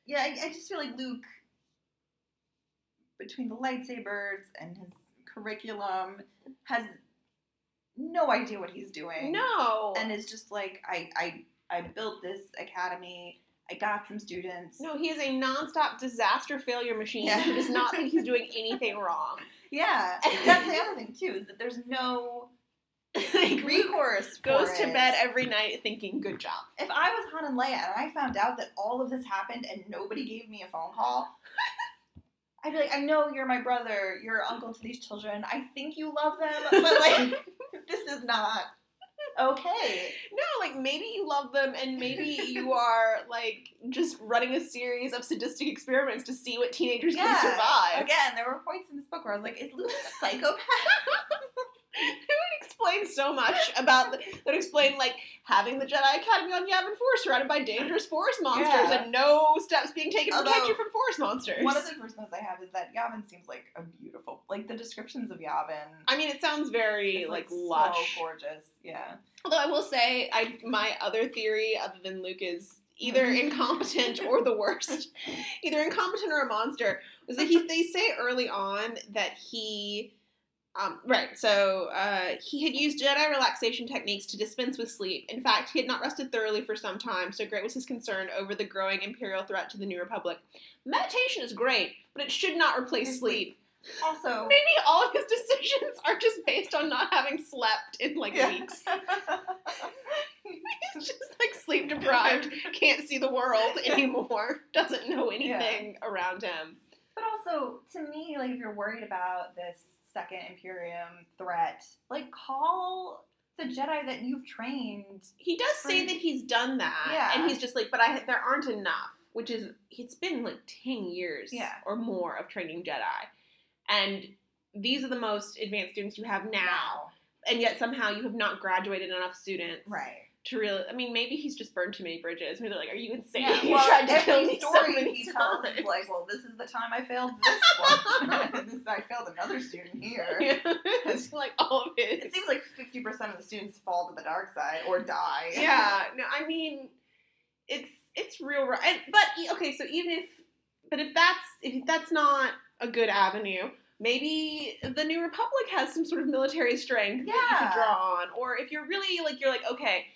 Yeah, I, I just feel like Luke, between the lightsabers and his curriculum, has no idea what he's doing. no, and is just like I I I built this academy. I got some students. no, he is a nonstop disaster failure machine Yeah. who does not think he's doing anything wrong. (laughs) Yeah, and that's the other thing too is that there's no (laughs) Like, recourse. goes to it. bed every night thinking, "Good job." If I was Han and Leia and I found out that all of this happened and nobody gave me a phone call, (laughs) I'd be like, I know you're my brother, you're uncle to these children. I think you love them, but like, (laughs) this is not okay. No, like maybe you love them, and maybe you are like just running a series of sadistic experiments to see what teenagers can survive. Again, there were points in this book where I was like, is Luke a psychopath? It would explain so much about the, that. would Explain like having the Jedi Academy on Yavin 4 surrounded by dangerous forest monsters Yeah. and no steps being taken to protect you from forest monsters. One of the first notes I have is that Yavin seems like a beautiful, like the descriptions of Yavin. I mean, it sounds very like, so lush. gorgeous. Yeah. Although I will say, I my other theory, other than Luke is either Mhm. incompetent or the worst, (laughs) either incompetent or a monster, was that he they say early on that he. Um, right, so uh, he had used Jedi relaxation techniques to dispense with sleep. In fact, he had not rested thoroughly for some time, so great was his concern over the growing Imperial threat to the New Republic. Meditation is great, but it should not replace sleep. Also, (laughs) Maybe all of his decisions are just based on not having slept in like Yeah. weeks. (laughs) (laughs) just like sleep deprived, can't see the world anymore, doesn't know anything around him. But also, to me, like if you're worried about this second Imperium threat, like call the Jedi that you've trained. He does say that he's done that, Yeah. and he's just like, but I there aren't enough. Which is, it's been like ten years Yeah. or more of training Jedi, and these are the most advanced students you have now, and yet somehow you have not graduated enough students Right. To really. I mean, maybe he's just burned too many bridges. Maybe they're like, "Are you insane? Yeah, you well, tried to kill me so story many he tells times." like, well, this is the time I failed this one. (laughs) (laughs) this, I failed another student here. (laughs) Yeah. it's like all of it. It seems like 50% of the students fall to the dark side or die. yeah. No, I mean, it's it's real. And, but okay, so even if but if that's if that's not a good avenue, maybe the New Republic has some sort of military strength that you Yeah. could draw on. Or if you're really like you're like, okay,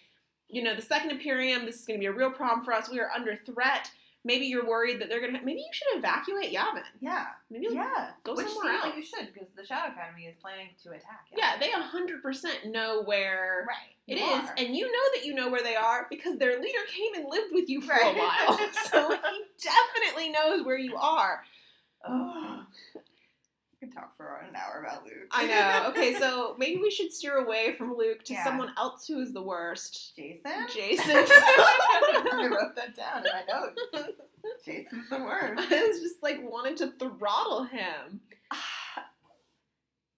you know, the Second Imperium, this is going to be a real problem for us. We are under threat. Maybe you're worried that they're going to. Maybe you should evacuate Yavin. Yeah. Maybe like, Yeah. go Which somewhere seems like you should, because the Shadow Academy is planning to attack. Yeah, they 100% know where Right. it You is, are. and you know that you know where they are because their leader came and lived with you for Right. a while. (laughs) so he (laughs) definitely knows where you are. Oh. Could talk for an hour about Luke. I know. Okay, so (laughs) maybe we should steer away from Luke to Yeah. someone else who is the worst. Jacen? Jacen. (laughs) I wrote that down in my notes. Jacen's the worst. I was just like wanted to throttle him. (sighs)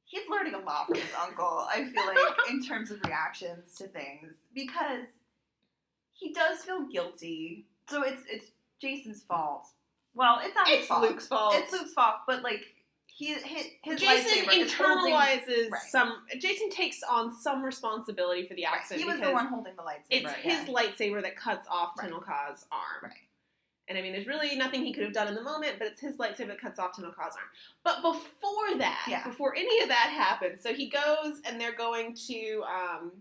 He's learning a lot from his uncle, I feel like, (laughs) in terms of reactions to things. Because he does feel guilty. So it's it's Jacen's fault. Well, it's not his It's fault. Luke's fault. It's Luke's fault, but like he his, his Jacen internalizes Right. some. Jacen takes on some responsibility for the Right, accident He was the one holding the lightsaber. it's his yeah. lightsaber that cuts off Right. Tenel Ka's arm. Right. And I mean, there's really nothing he could have done in the moment, but it's his lightsaber that cuts off Tenel Ka's arm. But before that, Yeah. before any of that happens, so he goes and they're going to um,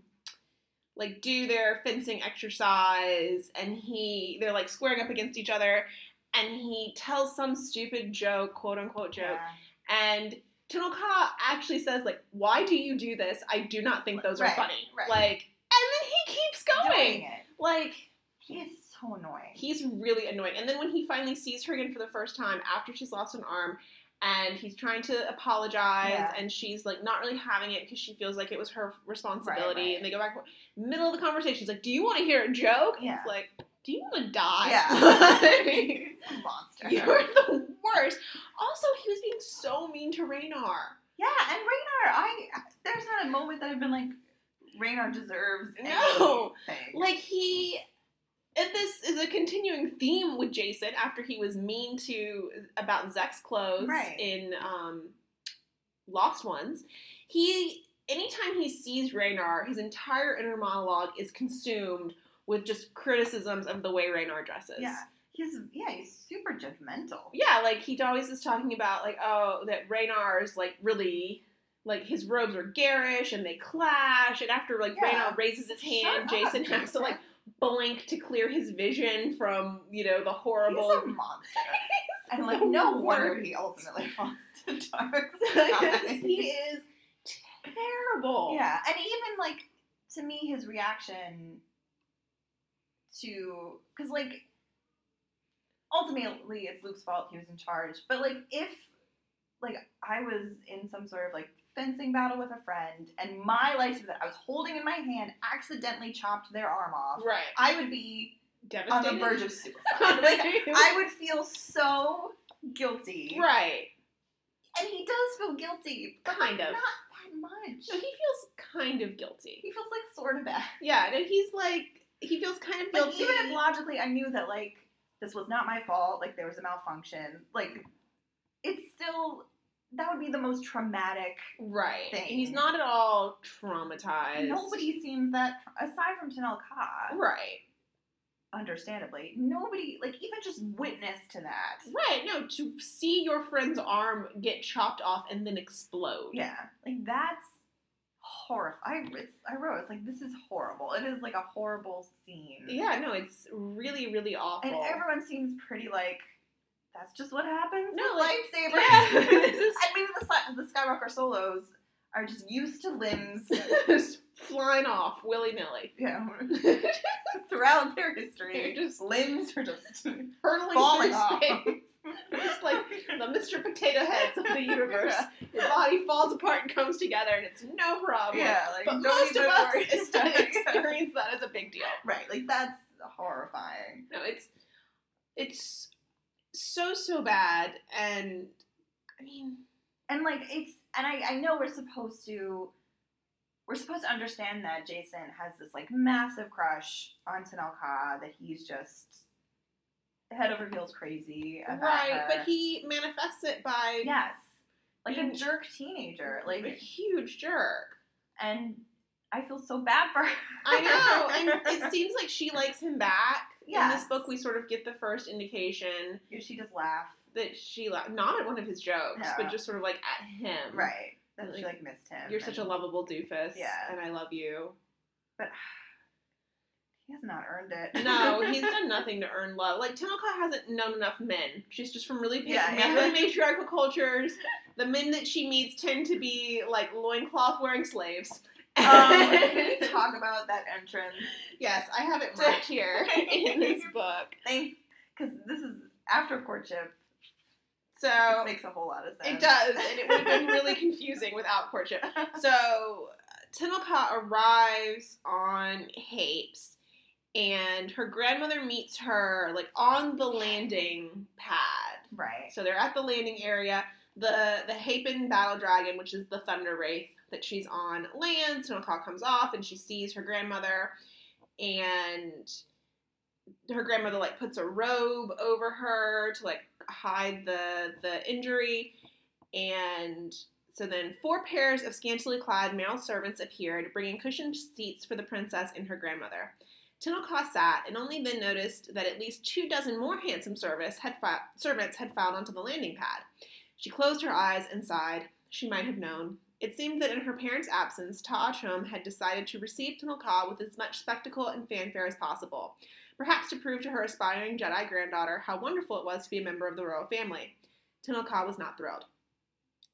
like do their fencing exercise, and he they're like squaring up against each other, and he tells some stupid joke, quote unquote joke, Yeah. And Tenel Ka actually says like, "Why do you do this? I do not think those are Right, funny." right. Like, and then he keeps going. Like, He is so annoying. he's really annoying. And then when he finally sees her again for the first time after she's lost an arm, and he's trying to apologize, Yeah. and she's like not really having it because she feels like it was her responsibility. Right, right. And they go back middle of the conversation. She's like, "Do you want to hear a joke?" Yeah. He's like, "Do you want to die?" Yeah. (laughs) He's a monster. You're the worst. Also, he was being so mean to Raynar. Yeah, and Raynar, I there's not a moment that I've been like, Raynar deserves No. anything. Like he and this is a continuing theme with Jacen after he was mean to about Zekk's clothes Right. in um Lost Ones. He anytime he sees Raynar, his entire inner monologue is consumed with just criticisms of the way Raynar dresses. yeah, he's yeah, he's super judgmental. Yeah, like he always is talking about like, oh, that Raynar's like really like his robes are garish and they clash, and after like Yeah. Raynar raises his hand, Shut Jacen up, has to like blink to clear his vision from you know the horrible. He's a monster, (laughs) and like no wonder he ultimately falls to dark (laughs) side. he is terrible. Yeah, and even like to me, his reaction to because like ultimately it's Luke's fault. He was in charge, but like if like I was in some sort of like fencing battle with a friend and my lightsaber that I was holding in my hand accidentally chopped their arm off, right. I would be on Devastated. the verge of suicide. like (laughs) I would feel so guilty, right. and he does feel guilty, but Kind of. not that much. So he feels kind of guilty. He feels like sort of bad. Yeah, and he's like he feels kind of Like guilty. even if logically I knew that like this was not my fault, like there was a malfunction, like it's still that would be the most traumatic. Right. thing. He's not at all traumatized. Nobody seems that aside from Tenel Ka, Right. understandably, nobody like even just witness to that. Right. No, to see your friend's arm get chopped off and then explode. Yeah, like that's horrifying. I, I wrote it's like this is horrible. It is like a horrible scene. Yeah, no, it's really, really awful. and everyone seems pretty like. That's just what happens. No, with like- lightsaber. Yeah, (laughs) (laughs) this is- and maybe the, the Skywalker solos are just used to limbs, (laughs) just flying off willy nilly. know, throughout their history. They're just limbs are just hurtling falling off. space. Just like the Mr. Potato Heads of the (laughs) universe. Your body falls apart and comes together, and it's no problem. Yeah, like But most of us (laughs) experience that as a big deal. right, like that's horrifying. No, it's it's so so bad, and I mean, And like it's and I, I know we're supposed to we're supposed to understand that Jacen has this like massive crush on Tenel Ka that he's just head over heels crazy about right? her. But he manifests it by yes, like a jerk teenager, like a huge jerk. and I feel so bad for her. I know, and it seems like she likes him back. In this book, we sort of get the first indication. she just laugh. that she laughed not at one of his jokes, No. but just sort of like at him. right. That she Like, like missed him. You're such a lovable doofus. Yeah. And I love you. But he has not earned it. No, he's done (laughs) nothing to earn love. Like Tenel Ka hasn't known enough men. She's just from really, Yeah, yeah. (laughs) matriarchal cultures. The men that she meets tend to be like loincloth wearing slaves. um, can we (laughs) talk about that entrance? yes, I have it marked here in this book. Thank, because this is after courtship. So This makes a whole lot of sense. It does, and it would have been really confusing without courtship. So Tenel Ka arrives on Hapes, and her grandmother meets her like on the landing pad. Right. So they're at the landing area. The the Hapan battle dragon, which is the thunder wraith that she's on, lands. And a call comes off, and she sees her grandmother, and her grandmother like puts a robe over her to like hide the the injury and so then four pairs of scantily clad male servants appeared bringing cushioned seats for the princess and her grandmother Tenel Ka sat and only then noticed that at least two dozen more handsome service had fi- servants had filed onto the landing pad. She closed her eyes and sighed. She might have known. It seemed that in her parents' absence, Ta'a Chume had decided to receive Tenel Ka with as much spectacle and fanfare as possible perhaps to prove to her aspiring Jedi granddaughter how wonderful it was to be a member of the royal family. Tenel Ka was not thrilled.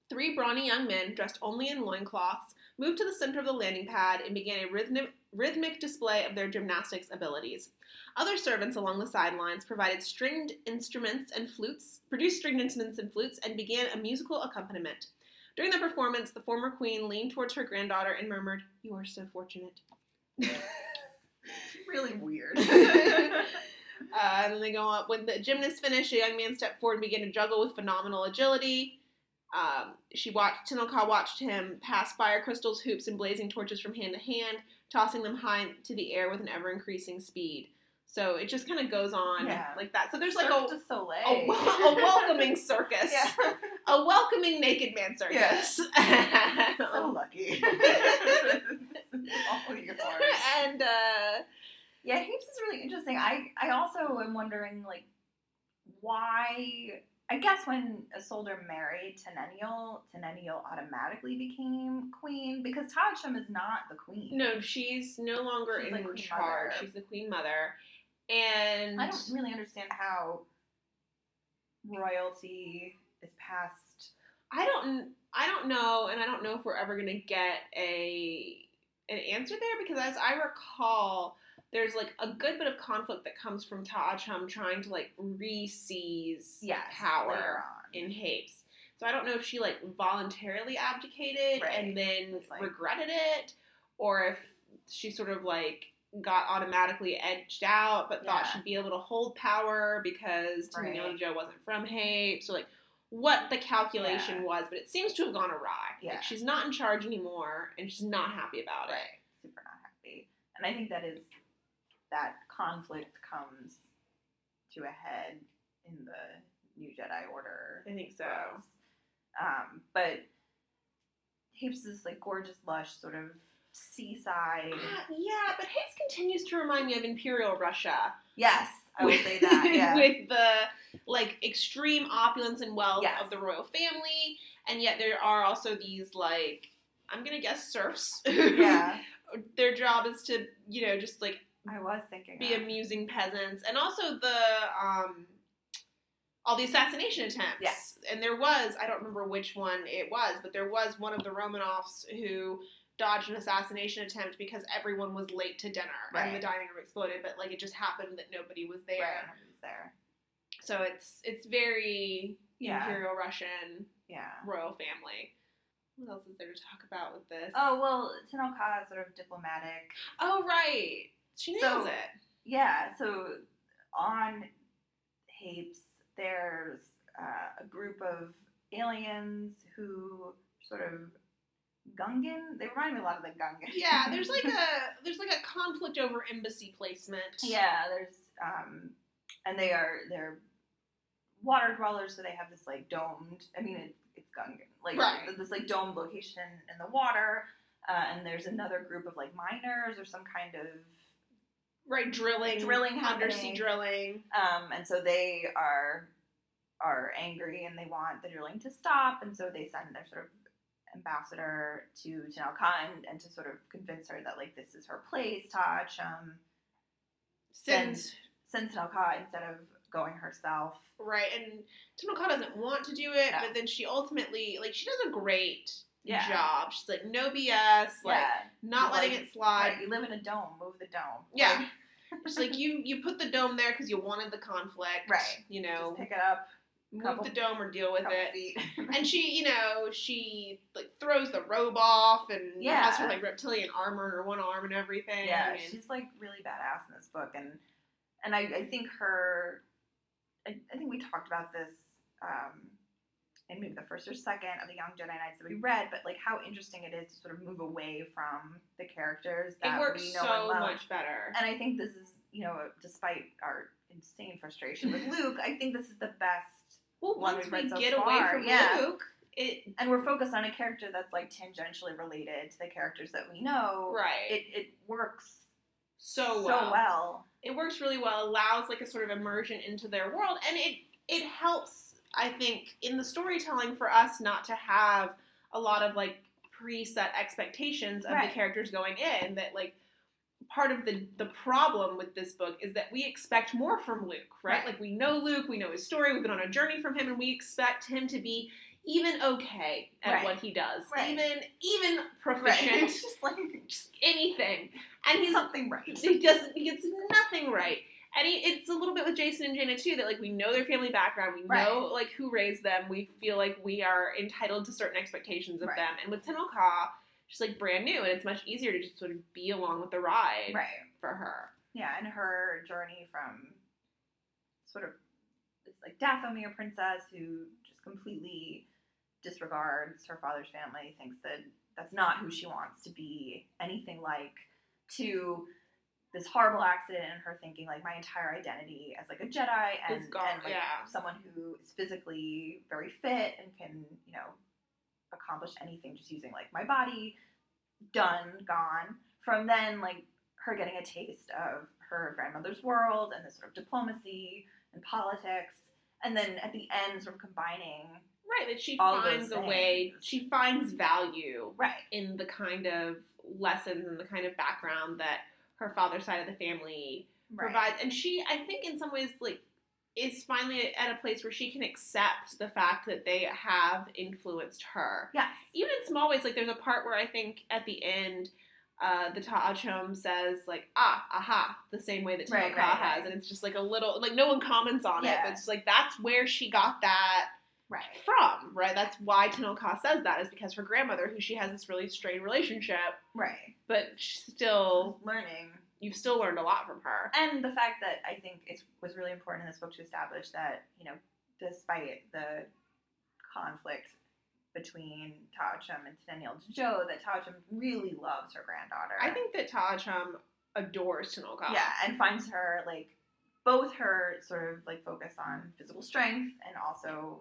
Three brawny young men, dressed only in loincloths, moved to the center of the landing pad and began a rhythmic, rhythmic display of their gymnastics abilities. Other servants along the sidelines provided stringed instruments and flutes, produced stringed instruments and flutes, and began a musical accompaniment. During the performance, the former queen leaned towards her granddaughter and murmured, You are so fortunate. (laughs) really weird. (laughs) Uh, and then they go up. When the gymnast finished, a young man stepped forward and began to juggle with phenomenal agility. Um, she watched Tenel Ka watched him pass fire crystals, hoops, and blazing torches from hand to hand, tossing them high into the air with an ever increasing speed. So it just kind of goes on Yeah. like that. So there's like a, a, a welcoming circus, yeah. (laughs) a welcoming naked man circus. Yes. (laughs) so lucky. (laughs) All yours. and uh, Yeah, Hapes is really interesting. I I also am wondering like why. I guess when Isolder married Teneniel, Teneniel automatically became queen because Ta'a Chume is not the queen. no, she's no longer She's in like charge. She's the queen mother, and I don't really understand how royalty is passed. I don't I don't know, and I don't know if we're ever gonna get a an answer there because as I recall, there's like a good bit of conflict that comes from Ta'a Chume trying to like re-seize Yes, power in Hapes. So I don't know if she like voluntarily abdicated Right. and then like- regretted it, or if she sort of like got automatically edged out, but thought she'd be able to hold power because Right. Wasn't from Hapes. So like what the calculation Yeah. was, but it seems to have gone awry. Yeah. Like she's not in charge anymore, and she's not happy about it. Super not happy. And I think that is that conflict comes to a head in the New Jedi Order. I think so. Um, but Hapes is like gorgeous, lush, sort of seaside. yeah, but Hapes continues to remind me of Imperial Russia. Yes, I would say that. (laughs) Yeah. with the like extreme opulence and wealth Yes. of the royal family, and yet there are also these like I'm gonna guess serfs. (laughs) yeah. Their job is to you know just like I was thinking. be that. amusing peasants, and also the um all the assassination attempts. Yes. and there was I don't remember which one it was, but there was one of the Romanovs who dodged an assassination attempt because everyone was late to dinner and the dining room exploded, but like it just happened that nobody was there. Right, I was there. So it's it's very Yeah. Imperial Russian Yeah. royal family. What else is there to talk about with this? Oh well, Tenel Ka is sort of diplomatic. Oh, right. She So- it. Yeah, so on Hapes, there's uh, a group of aliens who sort of Gungan. They remind me a lot of the Gungan. Yeah, there's like (laughs) a there's like a conflict over embassy placement. yeah, there's um, and they are they're water dwellers, so they have this like domed. I mean, it, it's Gungan, like Right. this like domed location in the water. Uh, and there's another group of like miners or some kind of Right, drilling, Drilling undersea happening. drilling. Um, and so they are are angry and they want the drilling to stop, and so they send their sort of ambassador to Tenel Ka and to sort of convince her that like this is her place. Ta'a Chume Since sends sends Tenel Ka instead of going herself. right, and Tenel Ka doesn't want to do it, No. but then she ultimately like she does a great Yeah. job. She's like no BS, like yeah, not She's letting like, it slide. right, you live in a dome, move the dome. Yeah. It's like you you put the dome there because you wanted the conflict, Right. You know, just pick it up, move couple- the dome or deal with it. (laughs) And she, you know, she like throws the robe off and Yeah. has her like reptilian armor in her one arm and everything. Yeah, and- she's like really badass in this book, and and I, I think her, I, I think we talked about this um, in maybe the first or second of the Young Jedi Knights that we read, but like how interesting it is to sort of move away from the characters that it works we know and so love. much better. And I think this is, you know, despite our insane frustration with (laughs) Luke, I think this is the best. Well, one once we read so get away from yeah. Luke, it And we're focused on a character that's like tangentially related to the characters that we know. right It it works so so well. well. It works really well. Allows like a sort of immersion into their world, and it it helps. I think in the storytelling for us not to have a lot of like preset expectations of Right. the characters going in. That like part of the the problem with this book is that we expect more from Luke, right? Right. Like we know Luke, we know his story, we've been on a journey from him, and we expect him to be even okay at Right. what he does, Right. even even Right. (laughs) proficient, It's just like just anything, and he's something right. he doesn't he gets nothing right. And he, it's a little bit with Jacen and Jaina too that like we know their family background, we Right. know like who raised them, we feel like we are entitled to certain expectations of Right. them. And with Tenel Ka, she's like brand new, and it's much easier to just sort of be along with the ride Right. for her. Yeah, and her journey from sort of this like Dathomir princess who just completely disregards her father's family, thinks that that's not who she wants to be anything like, to this horrible accident and her thinking like my entire identity as like a Jedi and, gone, and like yeah. someone who is physically very fit and can, you know, accomplish anything just using like my body, done, gone. From then like her getting a taste of her grandmother's world and this sort of diplomacy and politics, and then at the end, sort of combining Right, that she All finds a way she finds value right, in the kind of lessons and the kind of background that her father's side of the family right, provides. And she i think in some ways like is finally at a place where she can accept the fact that they have influenced her. Yes, even in small ways like there's a part where i think at the end uh, the Ta'a Chume says like ah aha the same way that Tenel Ka Right, right, has. Right. and it's just like a little like no one comments on it but it's like that's where she got that right, from right that's why Tenel Ka says that is because her grandmother who she has this really strained relationship right. but she's still Learning you've still learned a lot from her and the fact that I think it was really important in this book to establish that you know, despite the conflict between Ta'a Chume and Teneniel Djo, that Ta'a Chume really loves her granddaughter. I think that Ta'a Chume adores Tenel Ka. yeah, and finds her like both her sort of like focus on physical strength and also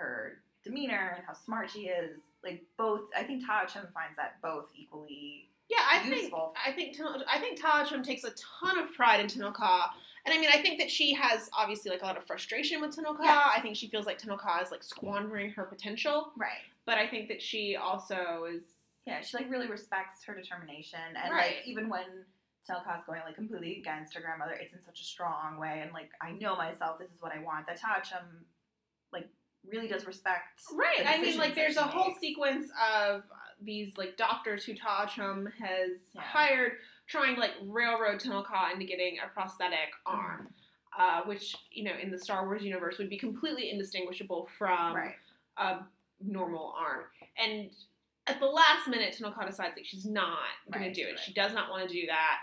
her demeanor and how smart she is. Like both, I think Ta'a Chume finds that both equally Yeah, I think useful. I think I think Ta'a Chume takes a ton of pride in Tenel Ka. And I mean, I think that she has obviously like a lot of frustration with Tenel Ka. Yes. I think she feels like Tenel Ka is like squandering her potential. right. But I think that she also is Yeah, she like really respects her determination, and Right. like even when Tenel Ka's going like completely against her grandmother, it's in such a strong way, and like I know myself, this is what I want. That Ta'a Chume like really does respect. Right. I mean, like, there's a whole sequence of these like doctors who Ta'a Chume has Yeah. hired trying to like railroad Tenel Ka into getting a prosthetic arm, uh, which you know in the Star Wars universe would be completely indistinguishable from right. a normal arm. And at the last minute, Tenel Ka decides that she's not going Right, to do it. right. She does not want to do that.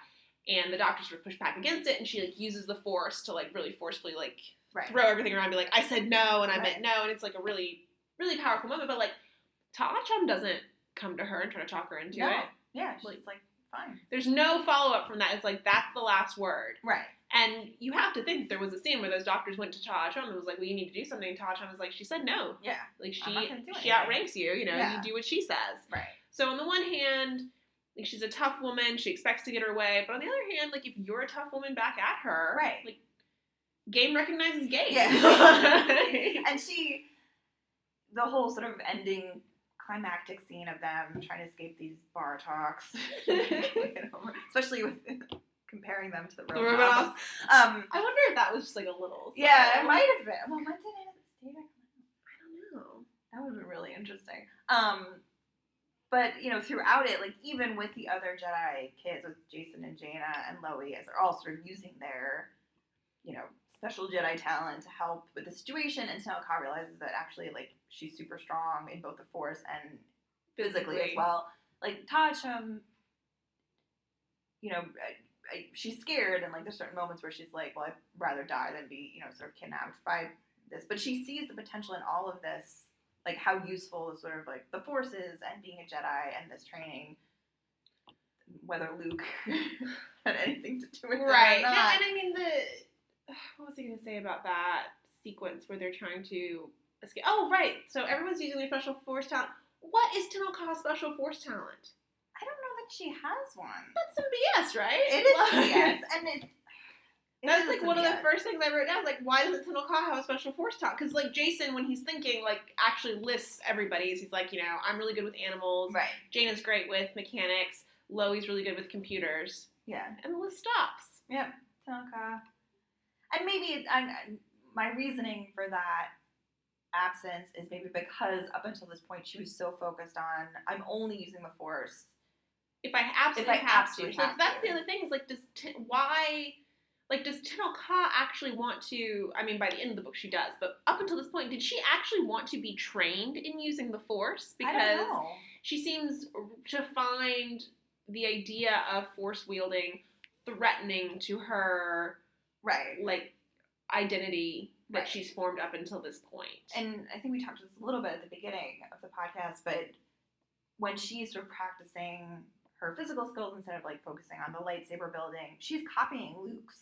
And the doctors sort of push back against it, and she like uses the force to like really forcefully like Right. throw everything around, and be like, "I said no, and I meant no," and it's like a really, really powerful moment. But like, Ta'a Chume doesn't come to her and try to talk her into No. it. Yeah, she's Like- like fine. There's no follow up from that. It's like that's the last word, Right. and you have to think there was a scene where those doctors went to Ta'a Chume and was like, "Well, you need to do something." And was like, "She said no. Yeah. Like she I'm not gonna do she outranks you. You know, Yeah. you do what she says." Right. So on the one hand, like she's a tough woman, she expects to get her way, but on the other hand, like if you're a tough woman back at her, Right. like game recognizes game. Yeah. (laughs) and she, the whole sort of ending climactic scene of them trying to escape these bar talks, you (laughs) know, especially with (laughs) comparing them to the The Romanovs. Romanovs. Um, I wonder if that was just like a little. yeah, it might have been. Well, when did it stay back? I don't know. That would have been really interesting. Um, but you know, throughout it, like even with the other Jedi kids, with Jacen and Jaina and Lowie, as they're all sort of using their, you know, special Jedi talent to help with the situation, and Ka realizes that actually, like, she's super strong in both the Force and physically, as well. Like Ta'a Chume, you know, I, I, she's scared, and like there's certain moments where she's like, "Well, I'd rather die than be, you know, sort of kidnapped by this." But she sees the potential in all of this, like how useful is sort of like the Force is, and being a Jedi, and this training. Whether Luke (laughs) had anything to do with it right. or not. and I mean the (sighs) what was I going to say about that sequence where they're trying to escape? Oh, right. So everyone's using their special force talent. What is Tenel Ka's special force talent? I don't know that she has one. That's some BS, right? It is (laughs) BS, and it. it That's like one of the first things I wrote down. Like, why doesn't Tenel have a special force talent? Because like Jacen, when he's thinking, like actually lists everybody's. He's like, you know, I'm really good with animals. Right. Jane is great with mechanics. Lowie's really good with computers. Yeah. And the list stops. Yep, Tenel Ka. And maybe I, my reasoning for that absence is maybe because up until this point she was so focused on I'm only using the force. If I absolutely If I have absolutely to. Like, have that's the other thing is like, does T- why? Like, does Tenel Ka actually want to? I mean, by the end of the book, she does. But up until this point, did she actually want to be trained in using the Force? Because she seems to find the idea of force wielding threatening to her Right. like identity that Right. she's formed up until this. And I think we talked this a little bit at the beginning of the podcast, but when she's sort of practicing her physical skills instead of like focusing on the lightsaber building, she's copying Luke's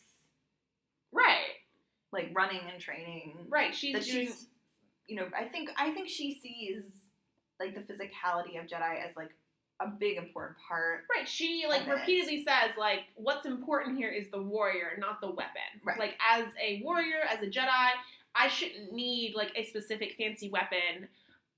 right, like running and training. right. She's doing she's you know i think i think she sees like the physicality of jedi as like a big important part right. She like of it. repeatedly says like what's important here is the warrior, not the weapon. Right. Like as a warrior, as a Jedi, I shouldn't need like a specific fancy weapon.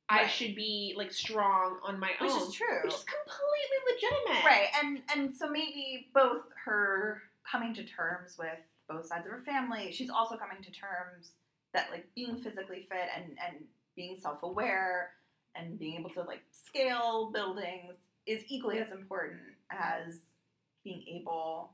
I should be like strong on my which own, which is true which is completely legitimate. right and and so maybe both her coming to terms with both sides of her family she's also coming to terms that like being physically fit and and being self-aware and being able to like scale buildings is equally as important as being able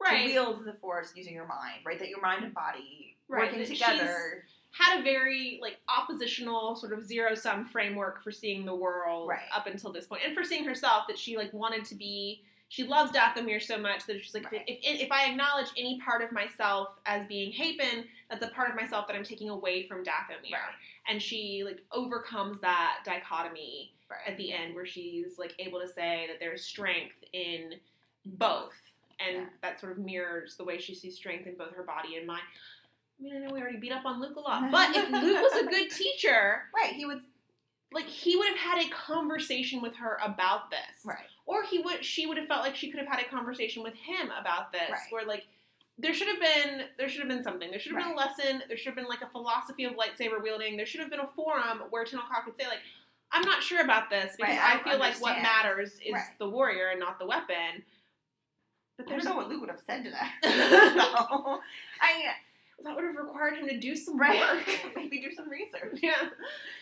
Right. to wield the force using your mind right that your mind and body Right, working that together had a very like oppositional sort of zero sum framework for seeing the world Right. up until this point, and for seeing herself that she like wanted to be. She loves Dathomir so much that she's like, Right. if, if I acknowledge any part of myself as being Hapen, that's a part of myself that I'm taking away from Dathomir. Right. And she like overcomes that dichotomy right at the end, where she's like able to say that there's strength in both, and Yeah. that sort of mirrors the way she sees strength in both her body and mind. I mean, I know we already beat up on Luke a lot, (laughs) but if Luke was a good teacher, right he would like he would have had a conversation with her about this, right or he would, she would have felt like she could have had a conversation with him about this, Right. where like there should have been, there should have been something. There should have been a lesson. There should have been like a philosophy of lightsaber wielding. There should have been a forum where Tenel Ka could say like. I'm not sure about this because Right, I I, feel like what matters is Right. the warrior and not the weapon. But I there's don't know what Luke would have said to that. so, (laughs) (laughs) I that would have required him to do some right. work. (laughs) (laughs) Maybe do some research. yeah.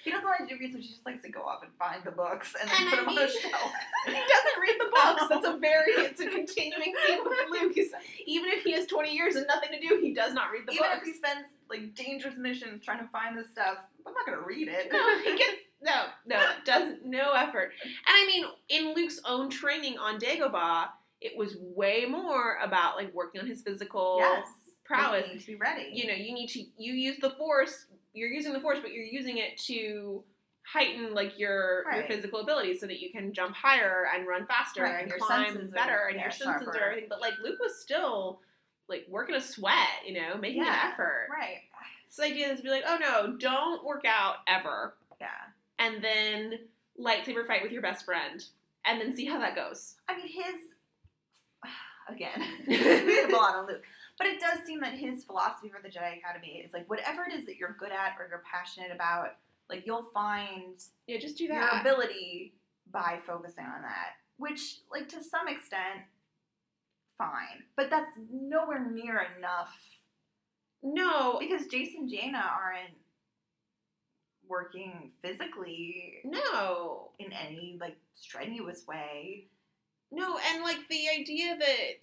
He doesn't like to do research. He just likes to go off and find the books and then And put I them on a shelf. (laughs) he doesn't read the books. That's a very it's a continuing theme with Luke. Is even if he has twenty years and nothing to do, he does not read the Even if books. he spends like dangerous missions trying to find this stuff, I'm not gonna read it. no, he gets no, no, does no effort. And I mean, in Luke's own training on Dagobah, it was way more about like working on his physical yes, prowess. You need to be ready. You know, you need to you use the force. You're using the force, but you're using it to heighten like your your physical abilities so that you can jump higher and run faster Right, and your climb are- better and yeah, your senses sharper. are everything. But like Luke was still like working a sweat, you know, making Yeah, an effort. right. This idea is to be like, oh no, don't work out ever, Yeah. and then lightsaber fight with your best friend, and then see how that goes. I mean, his (sighs) again, we have a lot on Luke, But it does seem that his philosophy for the Jedi Academy is like whatever it is that you're good at or you're passionate about, like you'll find Yeah, just do that. your ability by focusing on that. Which, like to some extent, fine. But that's nowhere near enough No, because Jacen and Jaina aren't working physically no, in any like strenuous way. no, and like the idea that,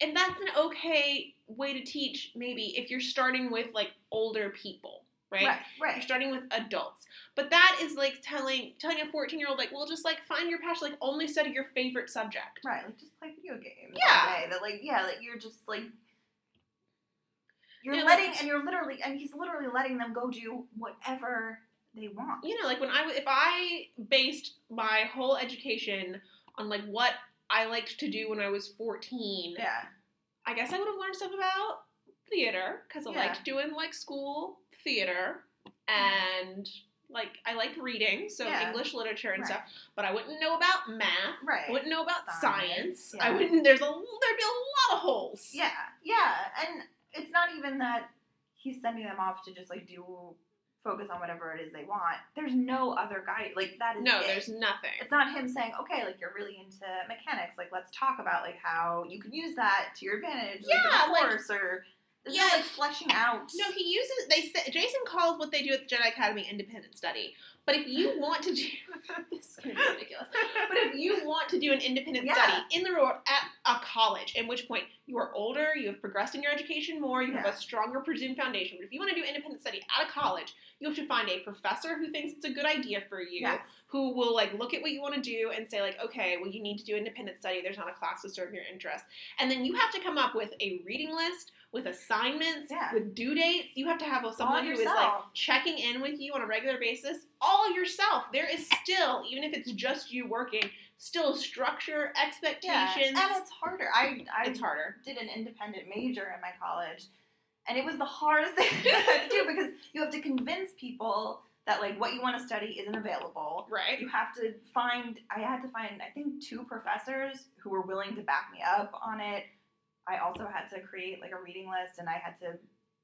and that's an okay way to teach maybe if you're starting with like older people, right? Right, You're starting with adults, but that is like telling telling a fourteen year old like, well, just like find your passion, like only study your favorite subject. Right, like just play video games. Yeah. That like yeah, like you're just like you're Yeah, like- letting and you're literally and he's literally letting them go do whatever they want. you know, like when i if I based my whole education on like what I liked to do when I was 14, Yeah. I guess I would have learned stuff about theater because I Yeah. liked doing like school theater and like I liked reading, so Yeah. English literature and Right. stuff. But I wouldn't know about math. Right. I wouldn't know about Science, science. yeah. I wouldn't. There's a there'd be a lot of holes. Yeah, yeah, and it's not even that he's sending them off to just like do focus on whatever it is they want. There's no other guy like that is No, it. there's nothing. It's not him saying, okay, like you're really into mechanics, like let's talk about like how you can use that to your advantage, like Yeah, like- or Yeah. like fleshing out. No, he uses. They say Jacen calls what they do at the Jedi Academy independent study. But if you (laughs) want to do (laughs) this is gonna be ridiculous. But if you (laughs) want to do an independent Yeah. study in the world at a college, at which point you are older, you have progressed in your education more, you have a stronger presumed foundation. But if you want to do independent study at a college, you have to find a professor who thinks it's a good idea for you, Yes. who will like look at what you want to do and say like, okay, well you need to do independent study. There's not a class to serve your interest, and then you have to come up with a reading list with assignments, Yeah. with due dates. You have to have someone who is like checking in with you on a regular basis, all yourself. There is still, even if it's just you working, still structure, Yeah, expectations. and it's harder. I I it's harder. did an independent major in my college, and it was the hardest (laughs) thing to do (laughs) because you have to convince people that like what you want to study isn't available. Right. You have to find. I had to find. I think two professors who were willing to back me up on it. I also had to create like a reading list, and I had to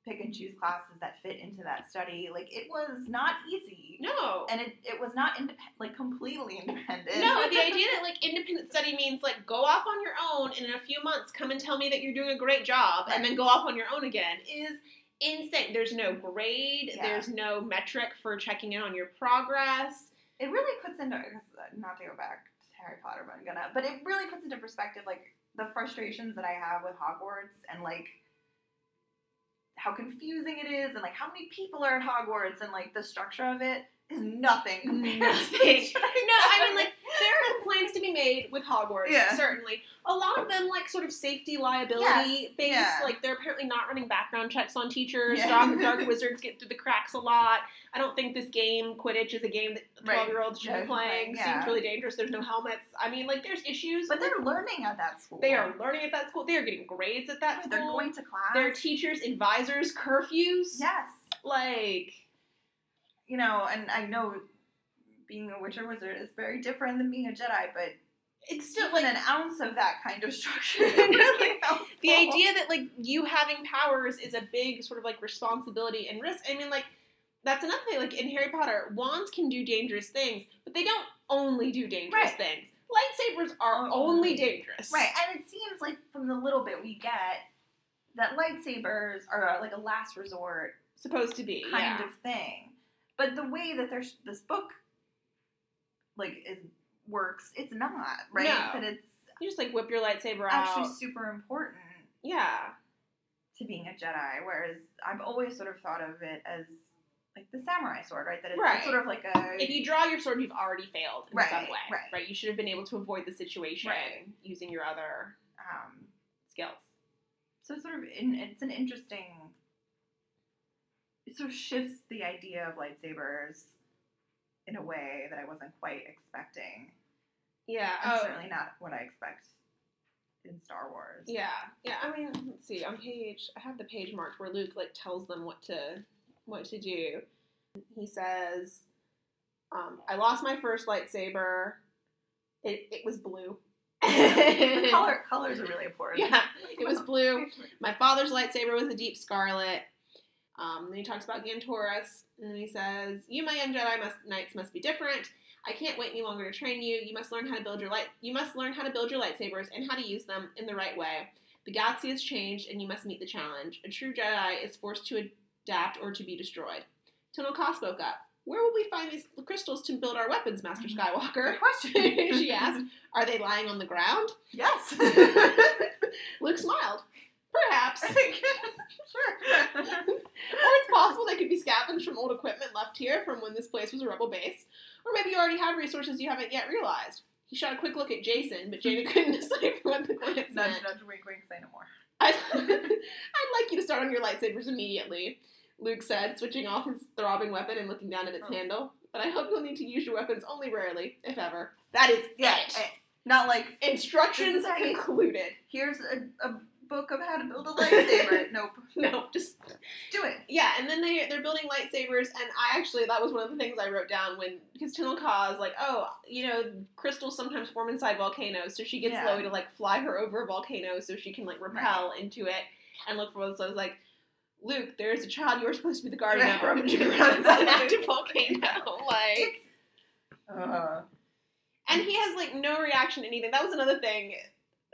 pick and choose classes that fit into that study. Like it was not easy, No. and it, it was not independent, like completely independent. No, the (laughs) idea that like independent study means like go off on your own and in a few months come and tell me that you're doing a great job and then go off on your own again is insane. There's no grade, Yeah. there's no metric for checking in on your progress. it really puts into not to go back to Harry Potter, but I'm gonna. But it really puts into perspective like the frustrations that I have with Hogwarts and like how confusing it is and like how many people are at Hogwarts and like the structure of it is nothing Nothing. (laughs) No, I mean like (laughs) there are complaints to be made with Hogwarts, Yeah. certainly. A lot of them like sort of safety liability Yes, based. yeah. Like they're apparently not running background checks on teachers. Yeah. Dark, dark (laughs) wizards get through the cracks a lot. I don't think this game Quidditch is a game that twelve year olds should Yeah, be playing. yeah. Seems really dangerous. There's no helmets. I mean, like there's issues. But they're learning at that school. they are learning at that school. They are getting grades at that school. They're going to class. Their teachers, advisors, curfews. Yes. Like You know, and I know being a Witcher wizard is very different than being a Jedi, but it's still still like an ounce of that kind of (laughs) structure (laughs) really the idea that like you having powers is a big sort of like responsibility and risk. I mean, like that's another thing. Like in Harry Potter, wands can do dangerous things, but they don't only do dangerous Right. things. Lightsabers are Oh, only only. dangerous. Right, and it seems like from the little bit we get that lightsabers are like a last resort Supposed to be kind yeah. of thing. But the way that there's this book like is works, it's not right. No. That it's You just like whip your lightsaber actually out. Actually, super important Yeah. to being a Jedi. Whereas I've always sort of thought of it as like the samurai sword, right? That it's Right. sort of like a If you draw your sword, you've already failed in Right, some way. right. Right. You should have been able to avoid the situation Right. using your other um, skills. so sort of in, it's an interesting it sort of shifts the idea of lightsabers in a way that I wasn't quite expecting. Yeah. Oh, certainly not what I expect in Star Wars. Yeah, yeah. I mean, let's see. On page, I have the page marked where Luke like tells them what to what to do. He says, um, "I lost my first lightsaber. It it was blue, (laughs) The color colors are really important. Yeah, it was blue. My father's lightsaber was a deep scarlet. Um, then he talks about Gantoris, and then he says, "You, my young Jedi must, knights, must be different. I can't wait any longer to train you. You must learn how to build your light. You must learn how to build your lightsabers and how to use them in the right way. The galaxy has changed, and you must meet the challenge. A true Jedi is forced to adapt or to be destroyed." Tenel Ka spoke up. Where will we find these crystals to build our weapons, Master Skywalker? Good question. (laughs) she asked. Are they lying on the ground? Yes. (laughs) (laughs) Luke smiled. Perhaps. (laughs) sure. or it's possible they could be scavenged from old equipment left here from when this place was a rebel base. Or maybe you already have resources you haven't yet realized. He shot a quick look at Jacen, but Jaina couldn't (laughs) decipher what the glance nudge, meant. nudge, wink, wink, say no more. I'd, (laughs) I'd like you to start on your lightsabers immediately, Luke said, switching off his throbbing weapon and looking down at its Oh. handle. But I hope you'll need to use your weapons only rarely, if ever. That is Yeah. it. eh, Not like Instructions This is it. concluded. here's a, a book of how to build a (laughs) lightsaber. nope. Nope. just Do it. Yeah, and then they they're building lightsabers, and I actually that was one of the things I wrote down when because Tenel Ka is like, oh, you know, crystals sometimes form inside volcanoes, so she gets Yeah. To like fly her over a volcano so she can like repel into it and look for. So I was like, Luke, there's a child you're supposed to be the guardian of, rummaging around inside an active volcano, (laughs) like. Uh, And he has like no reaction to anything. That was another thing.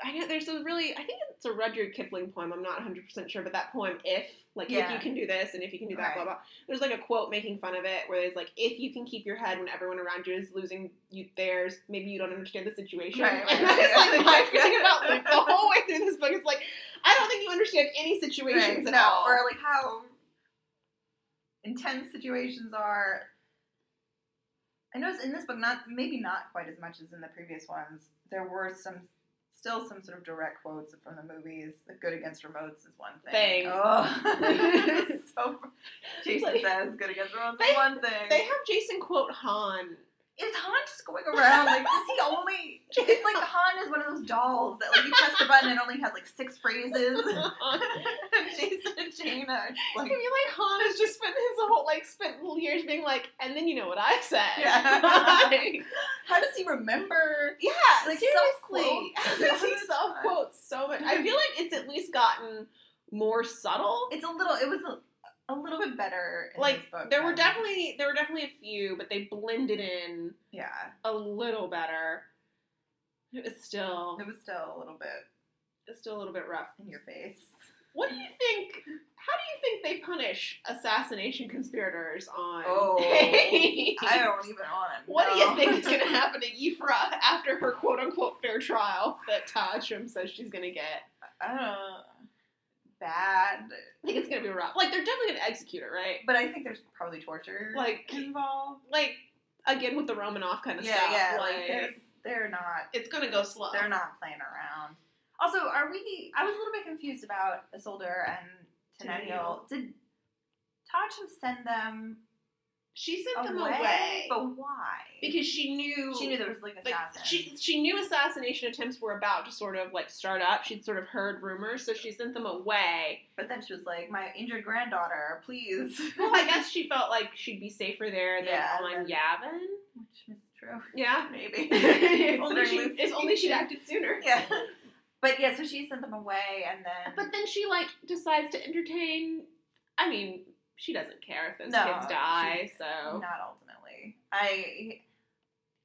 I know there's a really I think it's a Rudyard Kipling poem. I'm not 100 percent sure, but that poem, if like if you can do this and if you can do that, blah Right. blah. There's like a quote making fun of it where there's like, if you can keep your head when everyone around you is losing you theirs, maybe you don't understand the situation. Right, right, and that's right. like my feeling (laughs) about Luke the whole way through this book. It's like I don't think you understand any situations at no, all. or like how intense situations are. I noticed in this book, not maybe not quite as much as in the previous ones. There were some, still some sort of direct quotes from the movies. The good against remotes is one thing. Thing. (laughs) Oh, (laughs) so Jacen Like- says good against remotes They- is one thing. they have Jacen quote Han. Is Han just going around like does he only? It's like Han is one of those dolls that like you press the button and only has like six phrases. (laughs) (laughs) Jacen and Jaina are just I like feel like Han has just spent his whole like spent years being like, and then you know what I said. Yeah. (laughs) Like, how does he remember? yeah, Like, seriously. he self quotes so much. I feel like it's at least gotten more subtle. It's a little. It was a, a little bit better. In Like book there were definitely there were definitely a few, but they blended in yeah. a little better. It was still It was still a little bit it's still a little bit rough. in your face. What do you think? How do you think they punish assassination conspirators on? Oh, (laughs) I don't even want to. What do you think is going to happen to Yfra after her quote unquote fair trial that Ta'a Chume says she's going to get? I don't know. Bad, I think it's going to be rough. Like, they're definitely to execute it, right? but I think there's probably torture Like- involved. Like, again, with the Romanoff kind of Yeah, stuff. yeah. like, Like they're not. it's going to go slow. They're not playing around. Also, are we? I was a little bit confused about Isolder and Teneniel. Did Ta'a Chume send them She sent them away? away. But why? because she knew. she knew there was like like she she knew assassination attempts were about to sort of like start up. She'd sort of heard rumors, so she sent them away. but then she was like, "My injured granddaughter, please." (laughs) Well, I guess (laughs) she felt like she'd be safer there than Yeah, on then- Yavin. Which is true. Yeah. (laughs) Maybe. if only she, if only she'd acted sooner. Yeah. But yeah, so she sent them away, and then But then she like decides to entertain. I mean, she doesn't care if those No, kids die. So not ultimately. I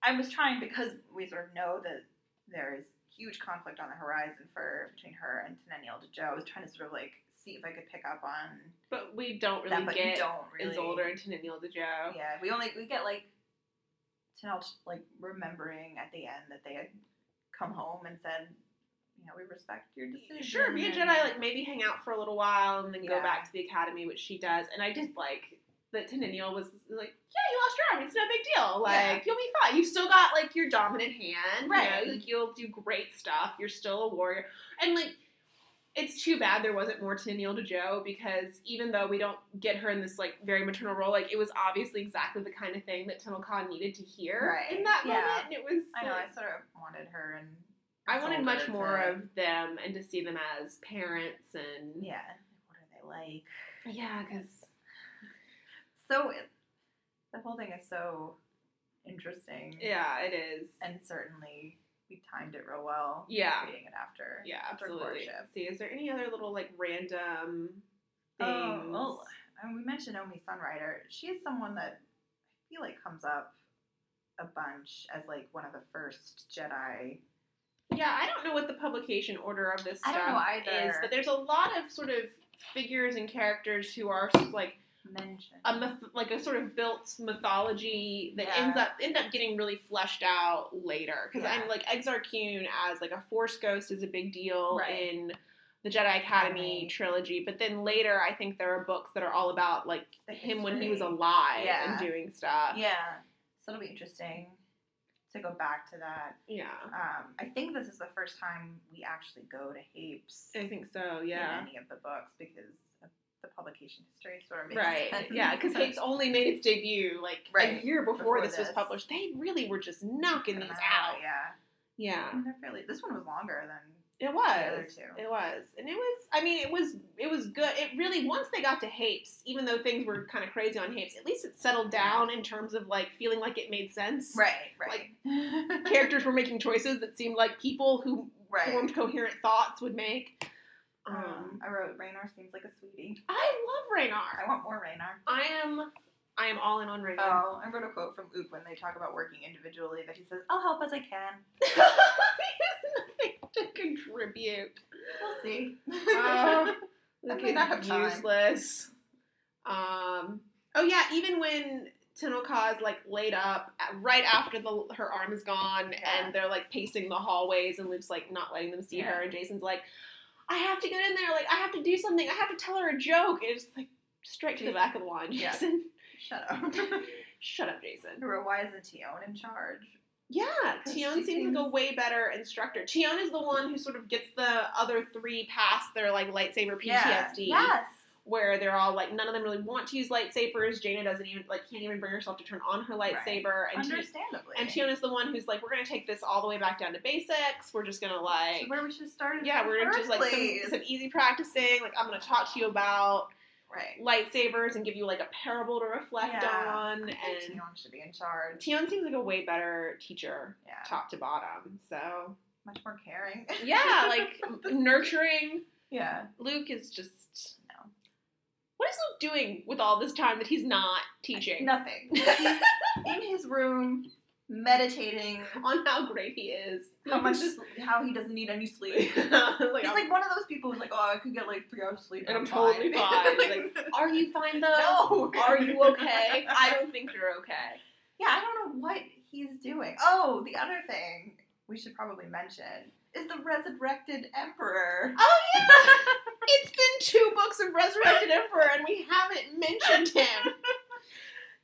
I was trying because we sort of know that there is huge conflict on the horizon for between her and Teneniel Djo. I was trying to sort of like see if I could pick up on but we don't really that, get don't really. Isolder and Teneniel Djo. Yeah, we only we get like Teneniel like remembering at the end that they had come home and said, you know, we respect your decision. Sure, be a and- Jedi, like maybe hang out for a little while and then go back to the academy, which she does. And I did like that Teneniel was like, yeah, you lost your arm, it's no big deal. Like Yeah. you'll be fine. You've still got like your dominant hand, Right. You know, like you'll do great stuff. You're still a warrior, and like. It's too bad there wasn't more Teneniel Djo because even though we don't get her in this like very maternal role, like it was obviously exactly the kind of thing that Tenel Ka needed to hear Right. in that Yeah. moment. And it was I know. like- I sort of wanted her and I wanted much more to- of them and to see them as parents and yeah. What are they like? yeah, because So it, the whole thing is so interesting. yeah, it is. and certainly we timed it real well. Yeah. reading it after. Yeah, after absolutely. courtship. See, is there any other little like random oh, things? Oh, well, and we mentioned Nomi Sunrider. She is someone that I feel like comes up a bunch as like one of the first Jedi. Yeah, I don't know what the publication order of this I stuff don't know either. is, but there's a lot of sort of figures and characters who are like Mentioned. a myth, like a sort of built mythology that Yeah. ends up end up getting really fleshed out later. Because Yeah. I'm like Exar Kun as like a Force ghost is a big deal Right. in the Jedi Academy Right. trilogy, but then later I think there are books that are all about like The him when he was alive Yeah. and doing stuff. Yeah, so it'll be interesting to go back to that. Yeah. Um, I think this is the first time we actually go to Hapes I think so. Yeah. in any of the books because of the publication history sort of makes Right. sense. Yeah, because Hapes only made its debut like a year before, Before this, was published. They really were just knocking these out. Yeah, I Yeah. mean, they're fairly. This one was longer than It was. It was. And it was I mean, it was it was good. It really once they got to Hapes, even though things were kind of crazy on Hapes, at least it settled down in terms of like feeling like it made sense. right, right, Like (laughs) Characters were making choices that seemed like people who right. formed coherent thoughts would make. Um, Um, I wrote Raynar seems like a sweetie. I love Raynar. I want more Raynar. I am I am all in on Raynar. Oh, I wrote a quote from Ook when they talk about working individually that he says, "I'll help as I can." (laughs) (laughs) he has nothing to contribute. We'll see. I Look, may not have it's time. useless. Um. Oh yeah, even when Tenel Ka is like laid up uh, right after the her arm is gone, Yeah. and they're like pacing the hallways, and Luke's like not letting them see Yeah. her, and Jacen's like, "I have to get in there. Like I have to do something. I have to tell her a joke." And it's like straight to the back of the line, Yeah. Jacen. Shut up. (laughs) Shut up, Jacen. "Why isn't Tionne in charge?" Yeah, Tionne seems, like a way better instructor. Tionne is the one who sort of gets the other three past their like lightsaber PTSD. Yeah. Yes. where they're all like none of them really want to use lightsabers. Jaina doesn't even like can't even bring herself to turn on her lightsaber, and Ti- Understandably. and Tionne's the one who's like, we're gonna take this all the way back down to basics. We're just gonna like, So where we should start. yeah, we're gonna like some, some easy practicing. Like I'm gonna talk to you about right. lightsabers and give you like a parable to reflect Yeah. on. I And Tionne should be in charge. Tionne seems like a way better teacher, Yeah. top to bottom. So Much more caring. (laughs) yeah, like (laughs) nurturing. yeah. Luke is just. No. What is Luke doing with all this time that he's not teaching? Nothing. (laughs) He's in his room meditating. (laughs) on how great he is. (laughs) How much? just (laughs) How he doesn't need any sleep. like, He's I'm- like one of those people who's like, oh, I could get like three hours sleep And I'm fine." totally fine. Like, are you fine though? no. Are you okay? I don't think you're okay. Yeah, I don't know what he's doing. Oh, the other thing we should probably mention is the resurrected emperor. Oh yeah, it's been two books of Resurrected Emperor and we haven't mentioned him.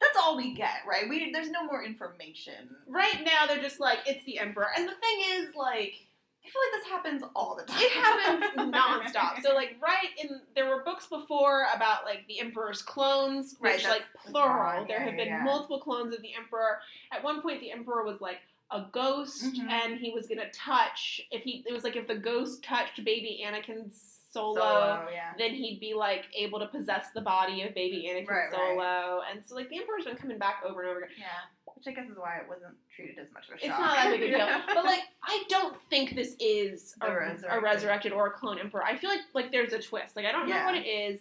That's all we get, right? We there's no more information. Right now they're just like it's the Emperor, and the thing is like I feel like this happens all the time. it happens (laughs) nonstop. So like right in there were books before about like the Emperor's clones, which that's like plural. gone, there have been yeah. multiple clones of the Emperor. At one point, the Emperor was like a ghost, Mhm. and he was gonna touch. If he, it was like if the ghost touched baby Anakin's solo. Solo, yeah. Then he'd be like able to possess the body of baby Anakin Right, right. Solo, and so like the Emperor's been coming back over and over again. Yeah. Which I guess is why it wasn't treated as much of a shock. It's not that big a deal. (laughs) But like, I don't think this is a, The a resurrected. resurrected or a clone emperor. I feel like like there's a twist. Like I don't know what it is,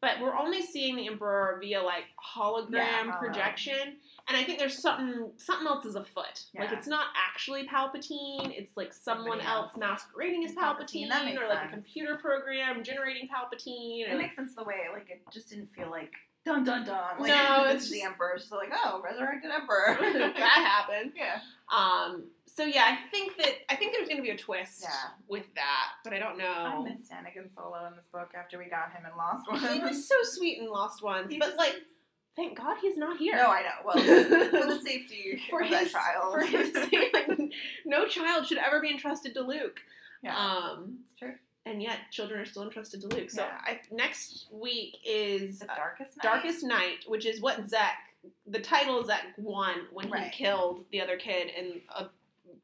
but we're only seeing the emperor via like hologram Yeah, holo. projection, and I think there's something something else is afoot. Like it's not actually Palpatine. It's like someone Somebody else masquerading as Palpatine, Palpatine, or like sense. a computer program generating Palpatine. Or It makes sense the way like it just didn't feel like dun dun dun. Like, No, (laughs) it's is the emperor. It's just like oh, resurrected emperor. (laughs) that happened. yeah. Um. So yeah, I think that I think there's gonna be a twist Yeah. with that, but I don't know. I missed Anakin Solo in this book after we got him in Lost one. He was so sweet in Lost Ones, He but just- like, thank God he's not here. No, I know. Well, for the safety (laughs) for of his child. for his (laughs) like, no child should ever be entrusted to Luke. yeah, Um, and yet children are still entrusted to Luke. So Yeah. I, next week is The darkest night. Darkest Night, which is what Zekk. The title Zekk won when Right. he killed the other kid in a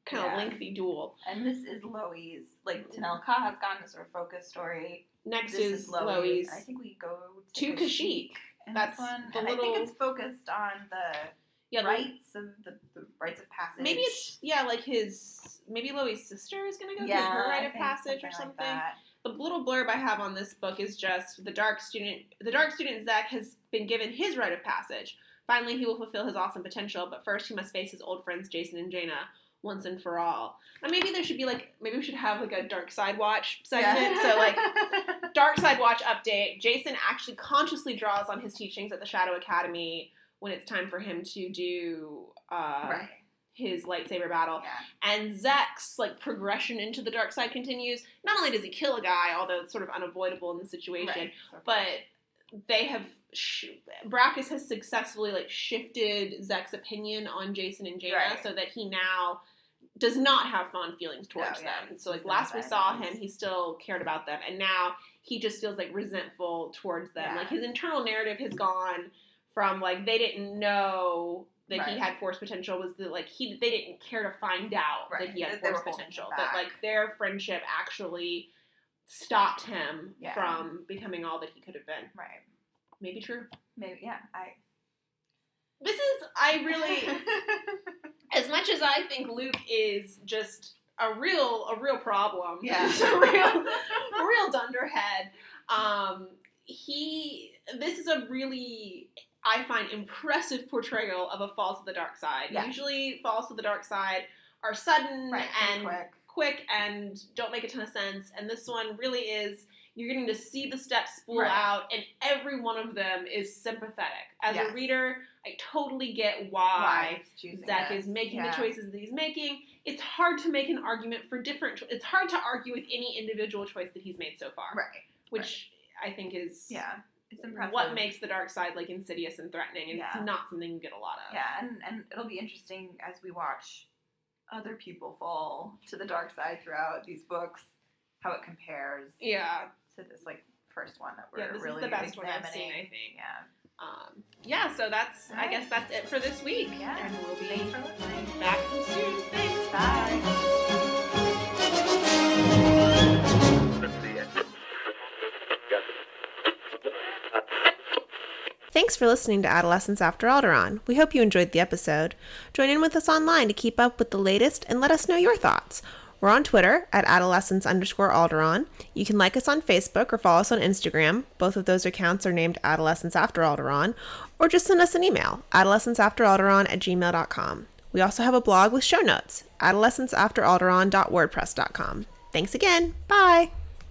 kind of lengthy duel. And this is Lowie. Like Tenel Ka has gotten a sort of focus story. Next this is, Lowie. I think we go To to Kashyyyk. In That's one, the and I think it's focused on the Yeah, the- rites of the, the rites of passage. maybe it's yeah, like his maybe Lowie's sister is gonna go yeah, through her rite of passage or like something. that. the little blurb I have on this book is just the dark student. The dark student Zekk has been given his rite of passage. Finally, he will fulfill his awesome potential, but first he must face his old friends Jacen and Jaina once and for all. And maybe there should be like maybe we should have like a dark side watch segment. Yeah. So like (laughs) dark side watch update. Jacen actually consciously draws on his teachings at the Shadow Academy when it's time for him to do uh, right. his lightsaber battle. Yeah. And Zekk's like progression into the dark side continues. Not only does he kill a guy, although it's sort of unavoidable in the situation, Right. But they have Brakiss has successfully like shifted Zekk's opinion on Jacen and Jaina Right. so that he now does not have fond feelings towards No, yeah, them. So like he's last we saw him, he still cared about them, and now he just feels like resentful towards them. Yeah. Like his internal narrative has gone from like they didn't know that he had force potential was that like he they didn't care to find out Right, that he had that force potential. That like their friendship actually stopped him Yeah. from becoming all that he could have been. right. Maybe true. Maybe yeah. I This is I really (laughs) as much as I think Luke is just a real a real problem. Yeah. (laughs) A real a real dunderhead. Um he this is a really I find impressive portrayal of a fall to the dark side. Yes. Usually falls to the dark side are sudden right. pretty and quick. quick and don't make a ton of sense. And this one really is you're getting to see the steps spool Right. out, and every one of them is sympathetic. As Yes. a reader, I totally get Why why Zekk this. is making Yeah. the choices that he's making. It's hard to make an argument for different. Cho- it's hard to argue with any individual choice that he's made so far, Right. which I think is Yeah. It's impressive. what makes the dark side like insidious and threatening, and Yeah. it's not something you get a lot of. Yeah, and, and it'll be interesting as we watch other people fall to the dark side throughout these books, how it compares yeah, to this like first one that we're yeah. This really is the best one examining. I've seen. I think. Yeah. Um, yeah, so that's I guess that's it for this week. Yeah. and we'll be Thanks for listening. back soon. Thanks. Bye. Thanks for listening to Adolescence After Alderaan. We hope you enjoyed the episode. Join in with us online to keep up with the latest and let us know your thoughts. We're on Twitter at adolescence underscore Alderaan. You can like us on Facebook or follow us on Instagram. Both of those accounts are named Adolescence After Alderaan. Or just send us an email, adolescenceafteralderon at gmail.com. We also have a blog with show notes, adolescenceafteralderon.wordpress.com. Thanks again. Bye.